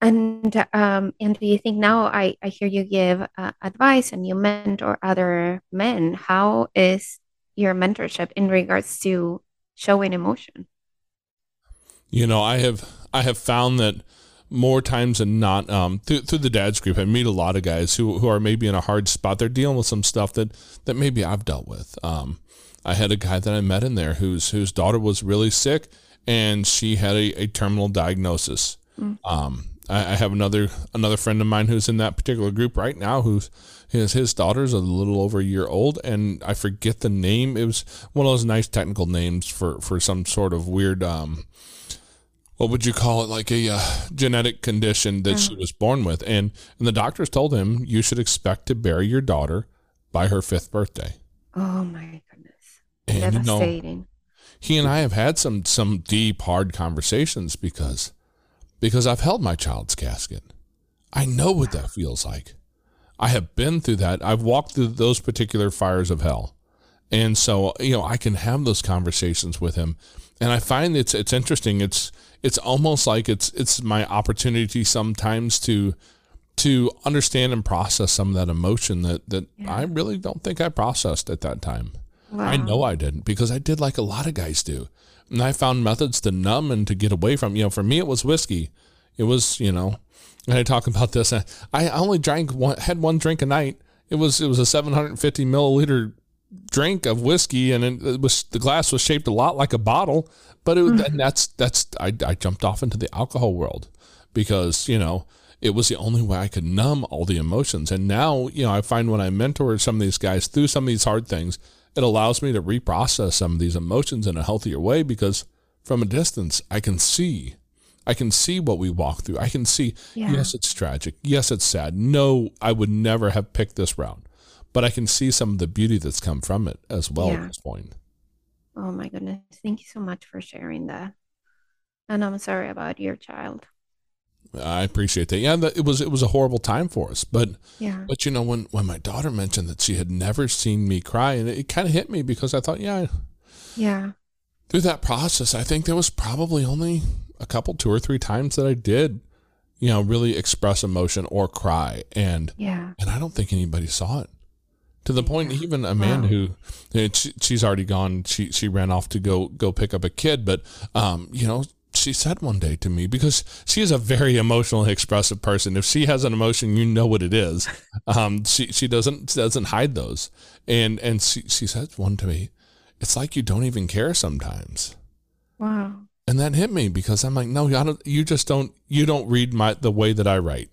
Speaker 4: And um, and do you think now I, I hear you give uh, advice and you mentor other men? How is your mentorship in regards to showing emotion?
Speaker 1: you know i have i have found that more times than not um, through, through the dad's group i meet a lot of guys who, who are maybe in a hard spot. They're dealing with some stuff that that maybe i've dealt with. Um, i had a guy that i met in there whose whose daughter was really sick and she had a, a terminal diagnosis. Um, I, I have another another friend of mine who's in that particular group right now who's his his daughter's a little over a year old and I forget the name. It was one of those nice technical names for for some sort of weird um what would you call it like a uh, genetic condition that she was born with and and the doctors told him you should expect to bury your daughter by her fifth birthday.
Speaker 4: Oh my goodness.
Speaker 1: And you know,
Speaker 4: Devastating.
Speaker 1: he and I have had some some deep hard conversations because because I've held my child's casket. I know what that feels like. I have been through that. I've walked through those particular fires of hell. And so, you know, I can have those conversations with him. And I find it's it's interesting. It's it's almost like it's it's my opportunity sometimes to to understand and process some of that emotion that that I really don't think I processed at that time. I know I didn't because I did like a lot of guys do. And I found methods to numb and to get away from, you know, for me, it was whiskey. It was, you know, and I talk about this. I, I only drank one, had one drink a night. It was, it was a 750 milliliter drink of whiskey and it, was, the glass was shaped a lot like a bottle, but it, mm. and that's, that's, I, I jumped off into the alcohol world because, you know, it was the only way I could numb all the emotions. And now, you know, I find when I mentor some of these guys through some of these hard things, it allows me to reprocess some of these emotions in a healthier way because from a distance, I can see. I can see what we walk through. I can see,
Speaker 4: Yeah.
Speaker 1: yes, it's tragic. Yes, it's sad. No, I would never have picked this route. But I can see some of the beauty that's come from it as well
Speaker 4: Yeah.
Speaker 1: at this point.
Speaker 4: Oh my goodness. Thank you so much for sharing that. And I'm sorry about your child.
Speaker 1: I appreciate that. Yeah, it was it was a horrible time for us, but
Speaker 4: Yeah.
Speaker 1: but you know when when my daughter mentioned that she had never seen me cry, and it, it kind of hit me because I thought, yeah,
Speaker 4: Yeah.
Speaker 1: through that process, I think there was probably only a couple, two or three times that I did, you know, really express emotion or cry, and
Speaker 4: Yeah.
Speaker 1: and I don't think anybody saw it. To the point, even Amanda,
Speaker 4: Wow.
Speaker 1: who and she, she's already gone, she she ran off to go go pick up a kid, but um, you know, she said one day to me because she is a very emotionally expressive person. If she has an emotion, you know what it is. Um, she she doesn't doesn't hide those, and and she she said one to me, it's like you don't even care sometimes.
Speaker 4: Wow.
Speaker 1: And that hit me because I'm like, no, I don't, you just don't, you don't read my, the way that I write.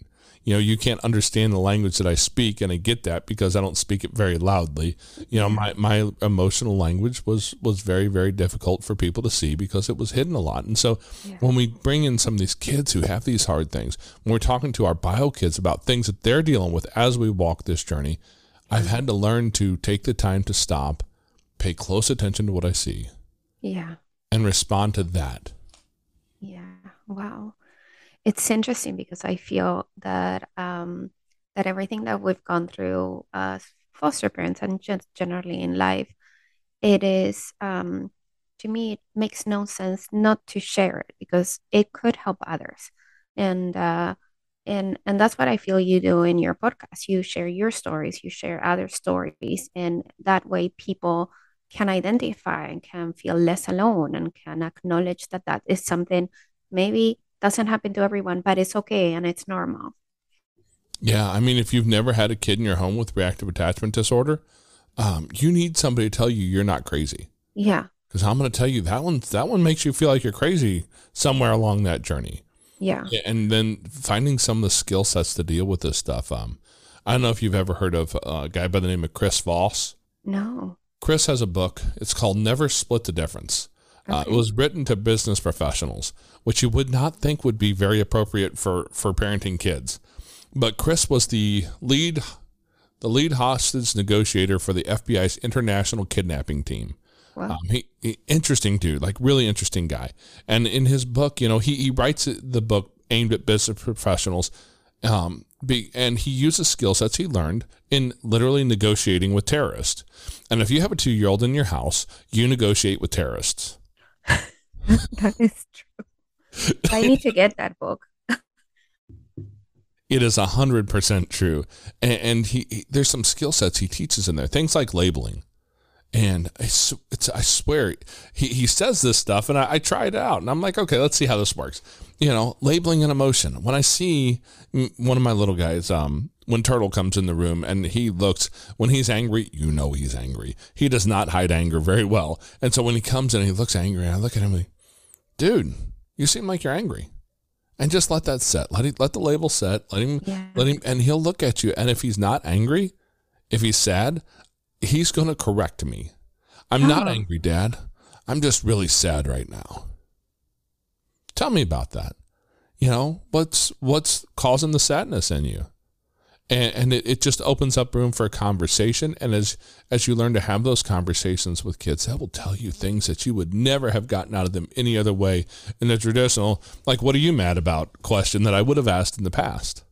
Speaker 1: You know, you can't understand the language that I speak. And I get that because I don't speak it very loudly. You know, my, my emotional language was, was very, very difficult for people to see because it was hidden a lot. And so
Speaker 4: Yeah.
Speaker 1: when we bring in some of these kids who have these hard things, when we're talking to our bio kids about things that they're dealing with as we walk this journey, I've had to learn to take the time to stop, pay close attention to what I see
Speaker 4: Yeah.
Speaker 1: and respond to that.
Speaker 4: Yeah. Wow. It's interesting because I feel that um that everything that we've gone through as foster parents and just generally in life, it is um to me it makes no sense not to share it because it could help others. And uh and and that's what I feel you do in your podcast. You share your stories, you share other stories, and that way people can identify and can feel less alone and can acknowledge that that is something maybe doesn't happen to everyone, but it's okay and it's normal.
Speaker 1: Yeah, I mean, if you've never had a kid in your home with reactive attachment disorder, um, you need somebody to tell you you're not crazy.
Speaker 4: Yeah.
Speaker 1: Because I'm going to tell you that one, that one makes you feel like you're crazy somewhere along that journey.
Speaker 4: Yeah.
Speaker 1: Yeah, And then finding some of the skill sets to deal with this stuff. Um, I don't know if you've ever heard of a guy by the name of Chris Voss.
Speaker 4: No.
Speaker 1: Chris has a book. It's called Never Split the Difference. Uh, it was written to business professionals, which you would not think would be very appropriate for, for parenting kids. But Chris was the lead the lead hostage negotiator for the FBI's international kidnapping team.
Speaker 4: Wow.
Speaker 1: Um, he, he- interesting dude, like really interesting guy. And in his book, you know, he, he writes the book aimed at business professionals. Um, be, and he uses skill sets he learned in literally negotiating with terrorists. And if you have a two year old in your house, you negotiate with terrorists.
Speaker 4: that is true. I need to get that book.
Speaker 1: It is a hundred percent true, and, and he, he there's some skill sets he teaches in there, things like labeling, and I, s- it's, I swear he, he says this stuff, and I, I try it out, and I'm like, okay, let's see how this works. You know, labeling an emotion. When I see one of my little guys, um, when Turtle comes in the room and he looks, when he's angry, you know he's angry. He does not hide anger very well, and so when he comes in, and he looks angry, and I look at him and like, dude, you seem like you're angry and just let that set. Let let the label set. Let him
Speaker 4: Yeah.
Speaker 1: let him and he'll look at you and if he's not angry, if he's sad, he's going to correct me. I'm not
Speaker 4: Oh.
Speaker 1: angry, dad. I'm just really sad right now. Tell me about that. You know, what's what's causing the sadness in you? And, and it, it just opens up room for a conversation. And as as you learn to have those conversations with kids, that will tell you things that you would never have gotten out of them any other way in the traditional, like, what are you mad about question that I would have asked in the past.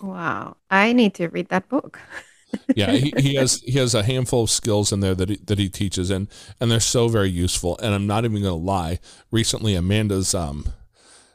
Speaker 4: Wow. I need to read that book.
Speaker 1: yeah, he, he has he has a handful of skills in there that he, that he teaches, and and they're so very useful. And I'm not even going to lie. Recently, Amanda's um,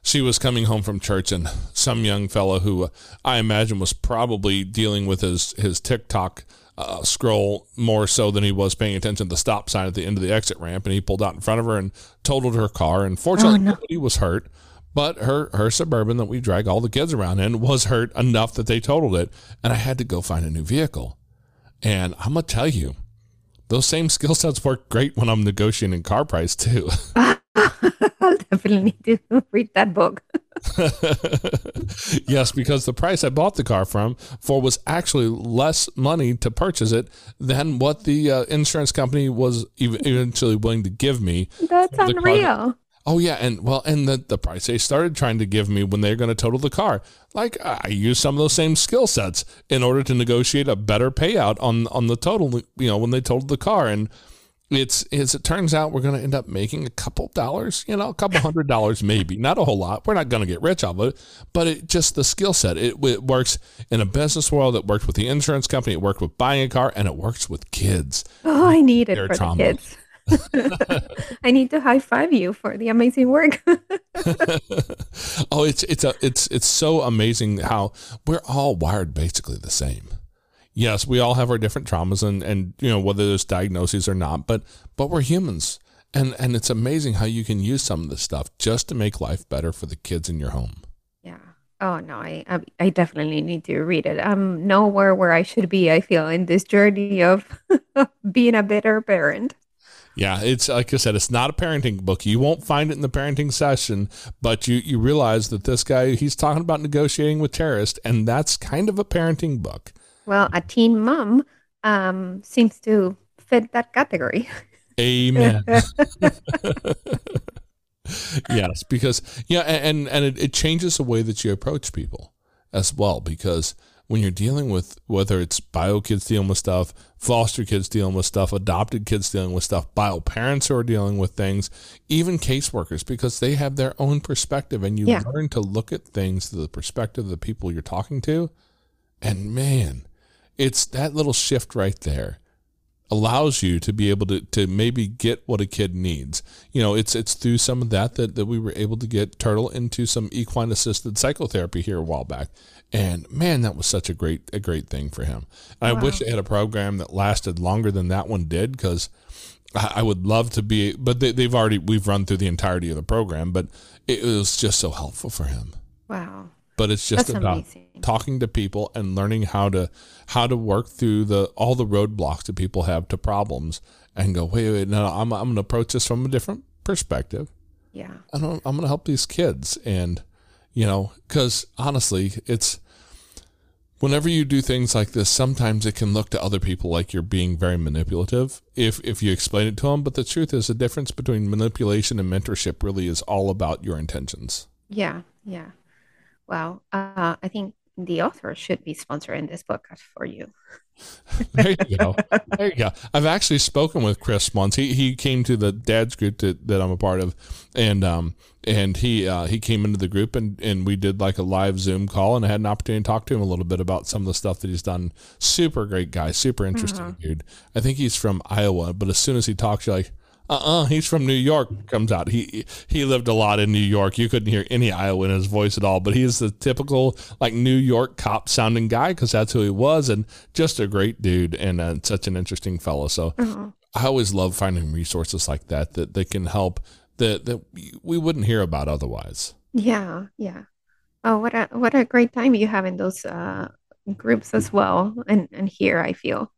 Speaker 1: she was coming home from church, and some young fellow who uh, I imagine was probably dealing with his his TikTok. Uh, scroll more so than he was paying attention to the stop sign at the end of the exit ramp, and he pulled out in front of her and totaled her car. And fortunately,
Speaker 4: Oh, no.
Speaker 1: nobody was hurt, but her her suburban that we drag all the kids around in was hurt enough that they totaled it, and I had to go find a new vehicle. And I'm gonna tell you, those same skill sets work great when I'm negotiating car price too.
Speaker 4: I'll definitely need to read that book.
Speaker 1: yes, because the price I bought the car from for was actually less money to purchase it than what the uh, insurance company was eventually willing to give me
Speaker 4: That's
Speaker 1: For the car-
Speaker 4: unreal.
Speaker 1: Oh yeah, and well, and the the price they started trying to give me when they're going to total the car, like I used some of those same skill sets in order to negotiate a better payout on on the total. You know, when they totaled the car, and it's as it turns out we're going to end up making a couple dollars you know a couple hundred dollars maybe not a whole lot we're not going to get rich off of it but it just the skill set it, it works in a business world it worked with the insurance company it worked with buying a car and it works with kids
Speaker 4: Oh, I need it for
Speaker 1: trauma.
Speaker 4: the kids. I need to high five you for the amazing work.
Speaker 1: oh it's it's a it's it's so amazing how we're all wired basically the same yes we all have our different traumas and and you know whether there's diagnoses or not but but we're humans and and it's amazing how you can use some of this stuff just to make life better for the kids in your home
Speaker 4: yeah. Oh no, I, I I definitely need to read it. I'm nowhere where I should be. I feel in this journey of being a better parent.
Speaker 1: Yeah, it's like I said, it's not a parenting book. You won't find it in the parenting session, but you you realize that this guy he's talking about negotiating with terrorists, and that's kind of a parenting book.
Speaker 4: Well, a teen mom um, seems to fit that category.
Speaker 1: Amen. yes, because yeah, and and it, it changes the way that you approach people as well. Because when you're dealing with whether it's bio kids dealing with stuff, foster kids dealing with stuff, adopted kids dealing with stuff, bio parents who are dealing with things, even caseworkers, because they have their own perspective, and you
Speaker 4: Yeah.
Speaker 1: learn to look at things through the perspective of the people you're talking to, and man, it's that little shift right there allows you to be able to, to maybe get what a kid needs. You know, it's it's through some of that, that that we were able to get Turtle into some equine assisted psychotherapy here a while back. And man, that was such a great a great thing for him. And I wish they had a program that lasted longer than that one did because I, I would love to be but they, they've already we've run through the entirety of the program, but it was just so helpful for him.
Speaker 4: Wow.
Speaker 1: But it's just
Speaker 4: That's
Speaker 1: about
Speaker 4: amazing.
Speaker 1: Talking to people and learning how to how to work through the all the roadblocks that people have to problems and go wait wait no no I'm I'm going to approach this from a different perspective.
Speaker 4: Yeah.
Speaker 1: I don't I'm going to help these kids and you know cuz honestly it's whenever you do things like this sometimes it can look to other people like you're being very manipulative if if you explain it to them but the truth is the difference between manipulation and mentorship really is all about your intentions.
Speaker 4: Yeah. Yeah. Well, uh, I think the author should be sponsoring this podcast for you.
Speaker 1: There you go. There you go. I've actually spoken with Chris once. He he came to the dad's group that, that I'm a part of, and um and he uh, he came into the group and and we did like a live Zoom call and I had an opportunity to talk to him a little bit about some of the stuff that he's done. Super great guy, super interesting dude. I think he's from Iowa, but as soon as he talks, you're like. Uh-uh, he's from New York. Comes out. He he lived a lot in New York. You couldn't hear any Iowa in his voice at all. But he's the typical like New York cop sounding guy because that's who he was, and just a great dude and uh, such an interesting fellow. So I always love finding resources like that that that can help that that we wouldn't hear about otherwise.
Speaker 4: Yeah. Yeah. Oh, what a what a great time you have in those uh, groups as well, and and here I feel.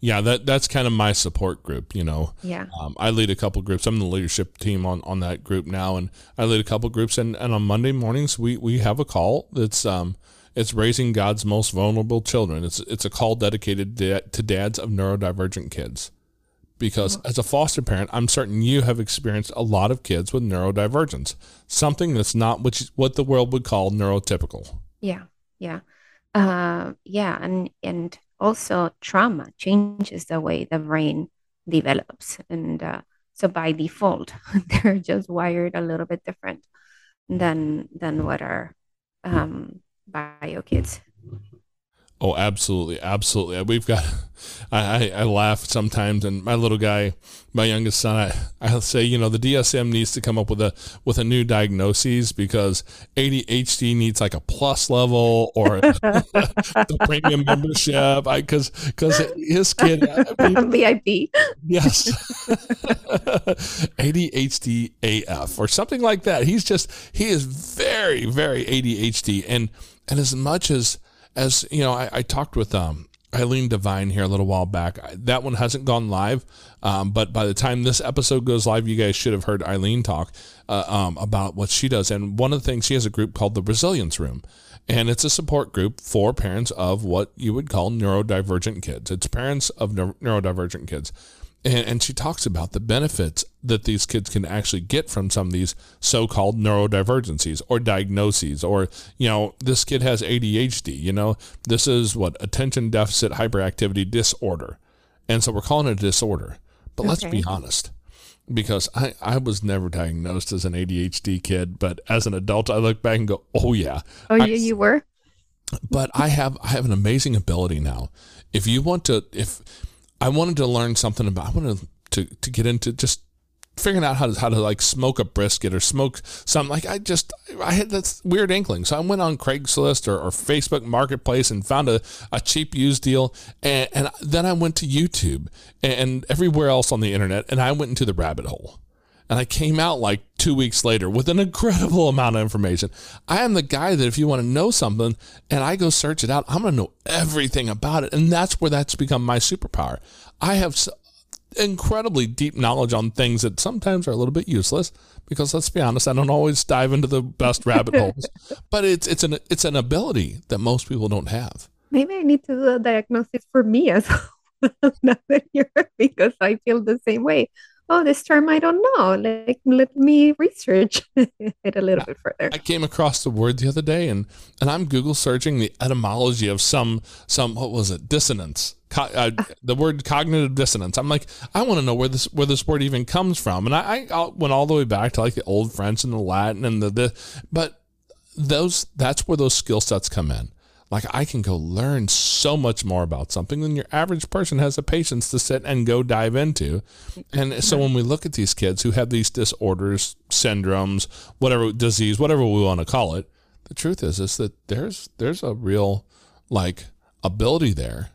Speaker 1: Yeah, that that's kind of my support group. You know,
Speaker 4: Yeah.
Speaker 1: um, I lead a couple groups. I'm the leadership team on, on that group now, and I lead a couple groups. And, and on Monday mornings, we we have a call that's um it's raising God's most vulnerable children. It's it's a call dedicated to dads of neurodivergent kids. Because as a foster parent, I'm certain you have experienced a lot of kids with neurodivergence, something that's not which what the world would call neurotypical.
Speaker 4: Yeah, yeah, uh, yeah, and and also trauma changes the way the brain develops, and uh, so by default, they're just wired a little bit different than than what our um, bio kids.
Speaker 1: Oh, absolutely, absolutely. We've got. I, I, I laugh sometimes, and my little guy, my youngest son, I I'll say, you know, the DSM needs to come up with a with a new diagnosis because ADHD needs like a plus level or the premium membership. I because because his kid, I mean,
Speaker 4: VIP.
Speaker 1: Yes. ADHD AF or something like that. He's just he is very, very ADHD. And and as much as as you know, I, I talked with um Eileen Devine here a little while back. That one hasn't gone live, um, but by the time this episode goes live, you guys should have heard Eileen talk uh, um, about what she does. And one of the things she has a group called the Resilience Room, and it's a support group for parents of what you would call neurodivergent kids. It's parents of neur- neurodivergent kids. And, and she talks about the benefits that these kids can actually get from some of these so-called neurodivergencies or diagnoses or you know this kid has ADHD you know this is what attention deficit hyperactivity disorder and so we're calling it a disorder But let's be honest, because I, I was never diagnosed as an ADHD kid, but as an adult, I look back and go, oh yeah.
Speaker 4: Oh,
Speaker 1: I-
Speaker 4: you, you were?
Speaker 1: But I have I have an amazing ability now. If you want to, if I wanted to learn something about, I wanted to to get into just figuring out how to how to like smoke a brisket or smoke something like I just I had this weird inkling. So I went on Craigslist or, or Facebook Marketplace and found a, a cheap used deal and, and then I went to YouTube and everywhere else on the internet and I went into the rabbit hole. And I came out like two weeks later with an incredible amount of information. I am the guy that if you want to know something and I go search it out, I'm going to know everything about it. And that's where that's become my superpower. I have incredibly deep knowledge on things that sometimes are a little bit useless because let's be honest, I don't always dive into the best rabbit holes, but it's, it's an, it's an ability that most people don't have.
Speaker 4: Maybe I need to do a diagnosis for me as well. now that you're because I feel the same way. Oh, this term I don't know. Like let me research it a little bit further.
Speaker 1: I came across the word the other day, and and I'm Google searching the etymology of some some what was it dissonance. Co- uh, the word cognitive dissonance. I'm like, I want to know where this where this word even comes from, and I, I went all the way back to like the old French and the Latin and the, the but those that's where those skill sets come in. Like I can go learn so much more about something than your average person has the patience to sit and go dive into. And so when we look at these kids who have these disorders, syndromes, whatever disease, whatever we want to call it, the truth is is that there's there's a real like ability there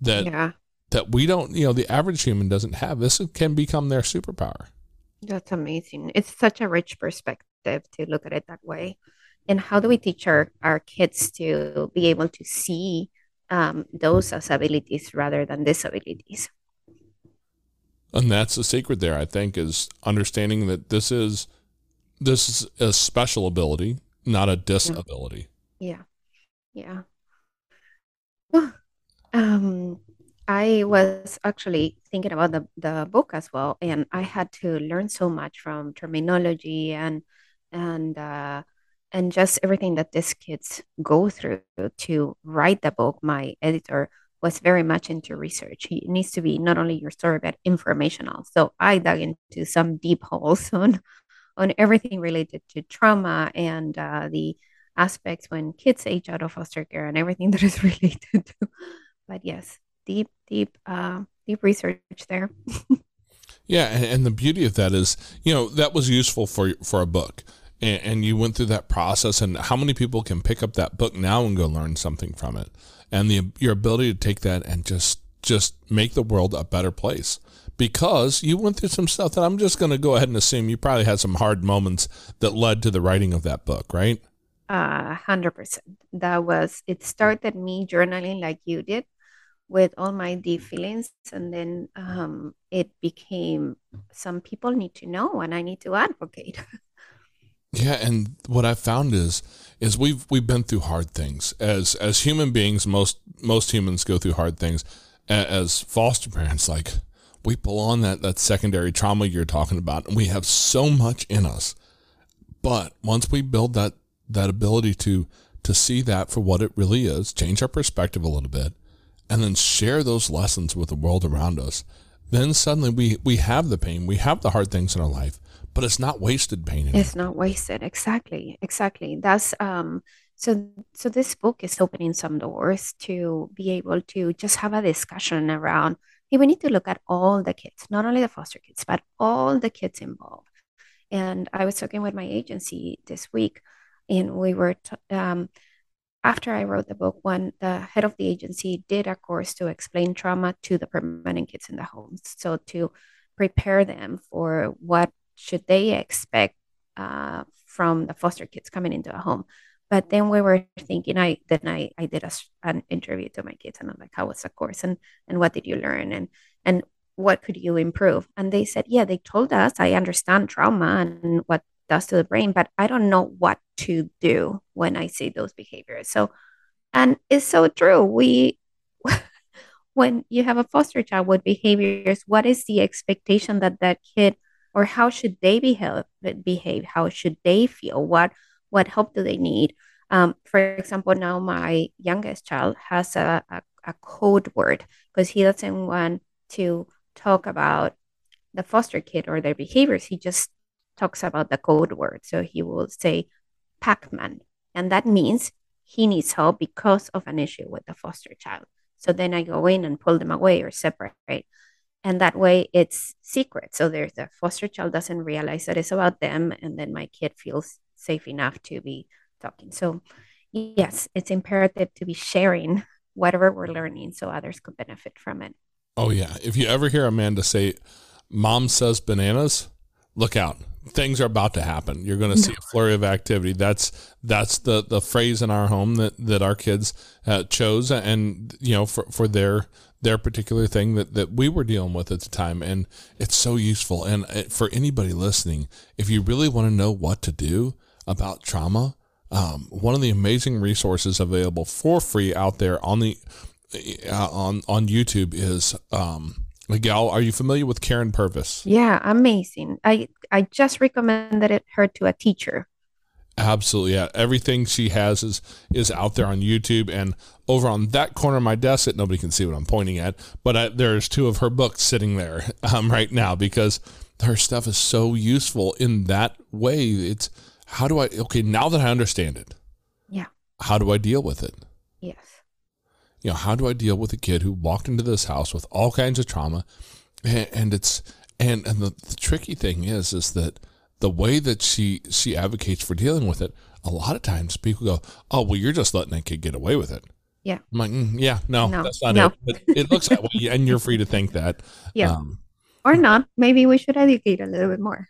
Speaker 1: that
Speaker 4: Yeah,
Speaker 1: that we don't, you know, the average human doesn't have. This can become their superpower.
Speaker 4: that's amazing. It's such a rich perspective to look at it that way. And how do we teach our, our kids to be able to see um, those as abilities rather than disabilities?
Speaker 1: And that's the secret there, I think, is understanding that this is this is a special ability, not a disability.
Speaker 4: Yeah, yeah. Well, um, I was actually thinking about the, the book as well, and I had to learn so much from terminology and and uh, and just everything that these kids go through to write the book. My editor was very much into research. He needs to be not only your story but informational. So I dug into some deep holes on on everything related to trauma and uh, the aspects when kids age out of foster care and everything that is related to. But yes, deep, deep, uh, deep research there.
Speaker 1: Yeah, and, and the beauty of that is, you know, that was useful for for a book, and, and you went through that process. And how many people can pick up that book now and go learn something from it? And the your ability to take that and just just make the world a better place because you went through some stuff that I'm just going to go ahead and assume you probably had some hard moments that led to the writing of that book, right?
Speaker 4: Uh, hundred percent. That was it. Started me journaling like you did, with all my deep feelings, and then um, it became some people need to know, and I need to advocate.
Speaker 1: Yeah, and what I've found is is we've we've been through hard things as as human beings. Most most humans go through hard things. As foster parents, like we pull on that that secondary trauma you're talking about, and we have so much in us. But once we build that that ability to to see that for what it really is, change our perspective a little bit, and then share those lessons with the world around us, then suddenly we we have the pain, we have the hard things in our life, but it's not wasted pain anymore.
Speaker 4: It's not wasted. Exactly. Exactly. That's um so so this book is opening some doors to be able to just have a discussion around hey, we need to look at all the kids, not only the foster kids, but all the kids involved. And I was talking with my agency this week, and we were t um after I wrote the book, one the head of the agency did a course to explain trauma to the permanent kids in the homes. So to prepare them for what should they expect uh, from the foster kids coming into a home. But then we were thinking, I then I, I did a, an interview to my kids and I'm like, how was the course and and what did you learn and and what could you improve? And they said, yeah, they told us I understand trauma and what does to the brain, but I don't know what to do when I see those behaviors. So, and it's so true. We when you have a foster child with behaviors, what is the expectation that that kid or how should they behave? Behave? How should they feel? What what help do they need? Um, for example, now my youngest child has a, a, a code word because he doesn't want to talk about the foster kid or their behaviors, he just talks about the code word. So he will say Pac Man. And that means he needs help because of an issue with the foster child. So then I go in and pull them away or separate. And that way it's secret. So there's the foster child doesn't realize that it's about them. And then my kid feels safe enough to be talking. So, yes, it's imperative to be sharing whatever we're learning so others could benefit from it.
Speaker 1: Oh yeah. If you ever hear Amanda say, "Mom says bananas," look out. Things are about to happen. You're going to see a flurry of activity. That's that's the the phrase in our home that that our kids uh, chose, and you know for for their their particular thing that that we were dealing with at the time, and it's so useful. And uh, for anybody listening, if you really want to know what to do about trauma, um, one of the amazing resources available for free out there on the uh, on on YouTube is um, Miguel. Are you familiar with Karyn Purvis?
Speaker 4: Yeah, amazing. I I just recommended it her to a teacher.
Speaker 1: Absolutely, yeah. Everything she has is is out there on YouTube, and over on that corner of my desk that nobody can see what I'm pointing at, but I, there's two of her books sitting there um, right now because her stuff is so useful in that way. It's how do I okay now that I understand it?
Speaker 4: Yeah.
Speaker 1: How do I deal with it?
Speaker 4: Yes.
Speaker 1: you know how do i deal with a kid who walked into this house with all kinds of trauma and, and it's and and the, the tricky thing is is that the way that she she advocates for dealing with it a lot of times people go oh well you're just letting that kid get away with it
Speaker 4: Yeah.
Speaker 1: i'm like mm, yeah no,
Speaker 4: No,
Speaker 1: that's not
Speaker 4: no.
Speaker 1: it but it looks that way and you're free to think that
Speaker 4: Yeah.
Speaker 1: um,
Speaker 4: Or not. Maybe we should educate a little bit more.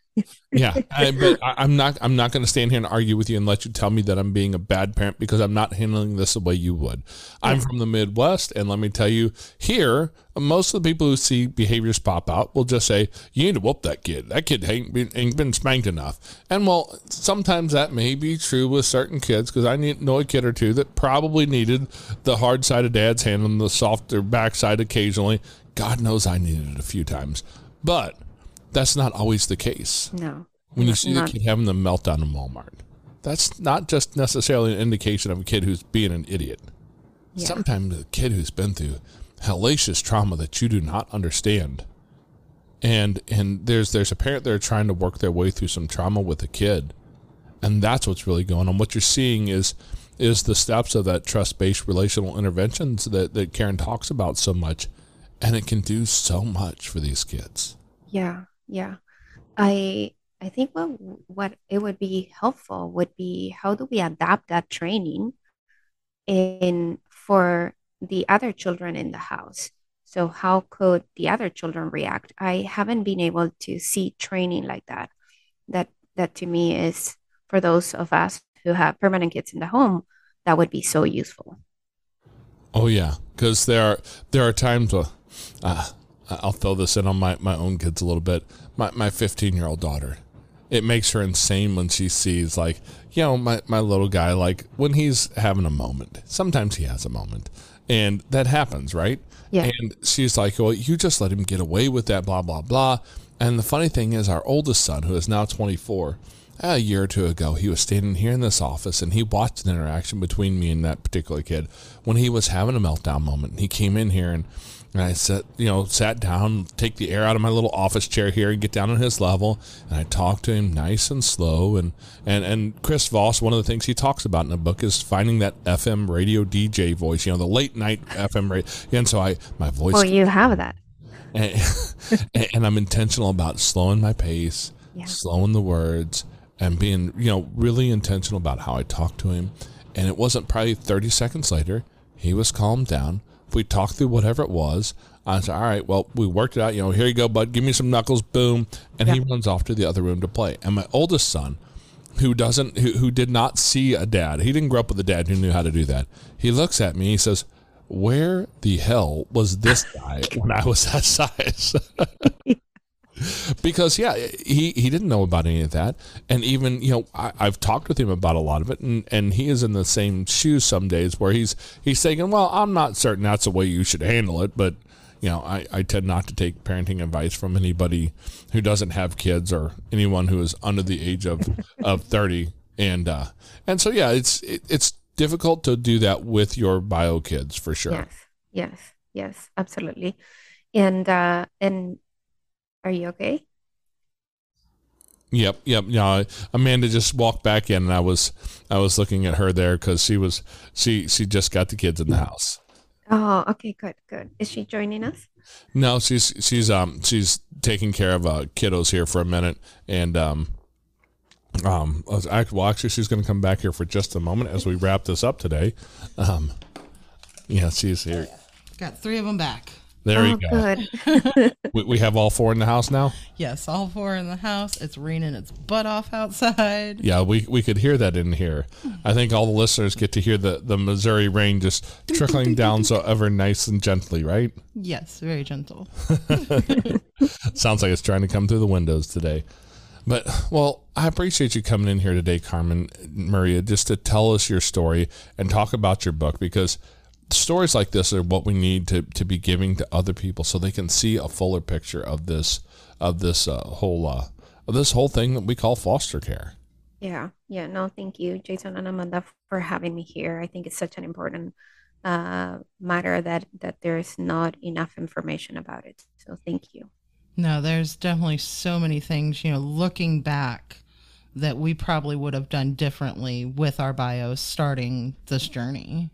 Speaker 1: yeah I, but I, i'm not i'm not going to stand here and argue with you and let you tell me that i'm being a bad parent because i'm not handling this the way you would i'm
Speaker 4: Yeah.
Speaker 1: from the midwest and let me tell you here most of the people who see behaviors pop out will just say you need to whoop that kid that kid ain't been, ain't been spanked enough and well sometimes that may be true with certain kids because i know a kid or two that probably needed the hard side of dad's hand and the softer backside occasionally god knows i needed it a few times but that's not always the case
Speaker 4: No.
Speaker 1: when you see
Speaker 4: not-
Speaker 1: kid having the meltdown in Walmart, that's not just necessarily an indication of a kid who's being an idiot.
Speaker 4: Yeah.
Speaker 1: Sometimes a kid who's been through hellacious trauma that you do not understand. And and there's there's a parent there trying to work their way through some trauma with a kid. And that's what's really going on. What you're seeing is is the steps of that trust based relational interventions that, that Karyn talks about so much. And it can do so much for these kids.
Speaker 4: Yeah, yeah. I I think what what it would be helpful would be how do we adapt that training in for the other children in the house? So how could the other children react? I haven't been able to see training like that. That that to me is for those of us who have permanent kids in the home, that would be so useful.
Speaker 1: Oh yeah, because there are there are times where uh, I'll throw this in on my, my own kids a little bit. My my 15 year old daughter, it makes her insane when she sees like you know my my little guy like when he's having a moment. Sometimes he has a moment, and that happens, right?
Speaker 4: Yeah.
Speaker 1: And she's like, "Well, you just let him get away with that, blah blah blah." And the funny thing is, our oldest son, who is now 24, a year or two ago, he was standing here in this office and he watched an interaction between me and that particular kid when he was having a meltdown moment. He came in here and, and I sat, you know, sat down, take the air out of my little office chair here and get down on his level. And I talked to him nice and slow. And, and, and Chris Voss, one of the things he talks about in the book is finding that FM radio DJ voice, you know, the late night FM radio. And so I, my voice
Speaker 4: Oh, you have that.
Speaker 1: and, and I'm intentional about slowing my pace,
Speaker 4: Yeah.
Speaker 1: slowing the words, and being you know really intentional about how I talk to him. And it wasn't probably 30 seconds later he was calmed down. We talked through whatever it was. I said, "All right, well, we worked it out. You know, here you go, bud. Give me some knuckles." Boom, and he runs off to the other room to play. And my oldest son, who doesn't who, who did not see a dad he didn't grow up with a dad who knew how to do that he looks at me he says where the hell was this guy when i was that size because yeah he he didn't know about any of that. And even you know I, i've talked with him about a lot of it. And and he is in the same shoes some days where he's he's thinking well i'm not certain that's the way you should handle it. But you know i i tend not to take parenting advice from anybody who doesn't have kids or anyone who is under the age of of 30 and uh and so yeah it's it, it's difficult to do that with your bio kids for sure.
Speaker 4: Yes, yes, yes, absolutely. And uh, and Are you okay?
Speaker 1: Yep, yep. Yeah, Amanda just walked back in, and I was I was looking at her there because she was she she just got the kids in the house.
Speaker 4: Oh, okay, good, good. Is she joining us?
Speaker 1: No, she's she's um she's taking care of uh, kiddos here for a minute, and um um I well actually she's going to come back here for just a moment as we wrap this up today. Um, yeah, she's here.
Speaker 3: Got three of them back.
Speaker 1: There
Speaker 4: oh,
Speaker 1: you go.
Speaker 4: good.
Speaker 1: We, we have all four in the house now.
Speaker 3: Yes, all four in the house. It's raining its butt off outside.
Speaker 1: Yeah, we we could hear that in here. I think all the listeners get to hear the the Missouri rain just trickling down so ever nice and gently, right?
Speaker 3: Yes, very gentle.
Speaker 1: Sounds like it's trying to come through the windows today. But well, I appreciate you coming in here today, Carmen Maria, just to tell us your story and talk about your book because stories like this are what we need to, to be giving to other people so they can see a fuller picture of this of this uh, whole uh, of this whole thing that we call foster care.
Speaker 4: Yeah, yeah. No, thank you, Jason and Amanda, for having me here. I think it's such an important uh, matter that that there's not enough information about it. So thank you.
Speaker 3: No, there's definitely so many things, you know, looking back that we probably would have done differently with our bios starting this journey.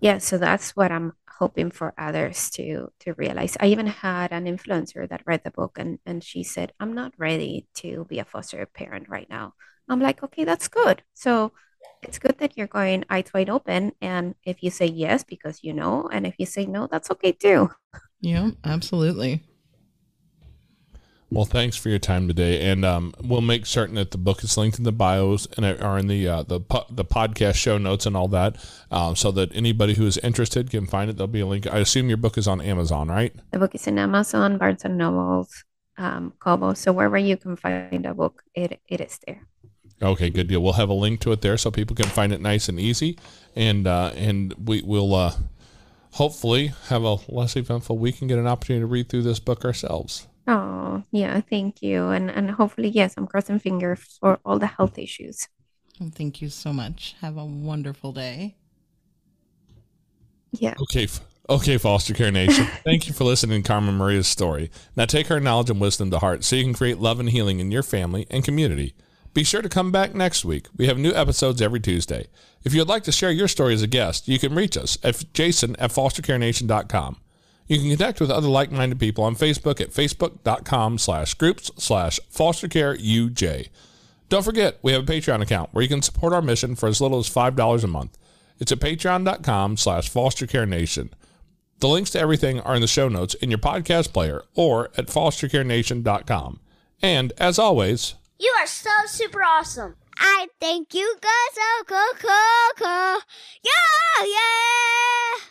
Speaker 4: Yeah, so that's what I'm hoping for others to to realize. I even had an influencer that read the book and and she said, "I'm not ready to be a foster parent right now." I'm like, "Okay, that's good." So it's good that you're going eyes wide open and if you say yes because you know and if you say no, that's okay too.
Speaker 3: Yeah, absolutely.
Speaker 1: Well, thanks for your time today, and um, we'll make certain that the book is linked in the bios and are in the uh, the po- the podcast show notes and all that, um, so that anybody who is interested can find it. There'll be a link. I assume your book is on Amazon, right?
Speaker 4: The book is in Amazon, Barnes and Nobles, um, Kobo. So wherever you can find a book, it it is there.
Speaker 1: Okay, good deal. We'll have a link to it there so people can find it nice and easy, and uh, and we will uh, hopefully have a less eventful week and get an opportunity to read through this book ourselves.
Speaker 4: Oh, yeah, thank you. And and hopefully, yes, I'm crossing fingers for all the health issues.
Speaker 3: Oh, thank you so much. Have a wonderful day.
Speaker 4: Yeah.
Speaker 1: Okay, okay, Foster Care Nation. Thank you for listening to Carmen Maria's story. Now take her knowledge and wisdom to heart so you can create love and healing in your family and community. Be sure to come back next week. We have new episodes every Tuesday. If you'd like to share your story as a guest, you can reach us at jason at fostercarenation.com. You can connect with other like-minded people on Facebook at facebook.com slash groups slash fostercareuj. Don't forget, we have a Patreon account where you can support our mission for as little as $5 a month. It's at patreon.com slash fostercarenation. The links to everything are in the show notes in your podcast player or at fostercarenation.com. And as always,
Speaker 2: You are so super awesome. I think you guys so cool, cool, cool. Yeah, yeah.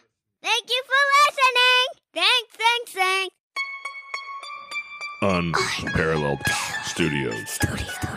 Speaker 2: Thank you for listening. Thanks, thanks, thanks.
Speaker 5: Unparalleled Studios.
Speaker 2: Studio, studio.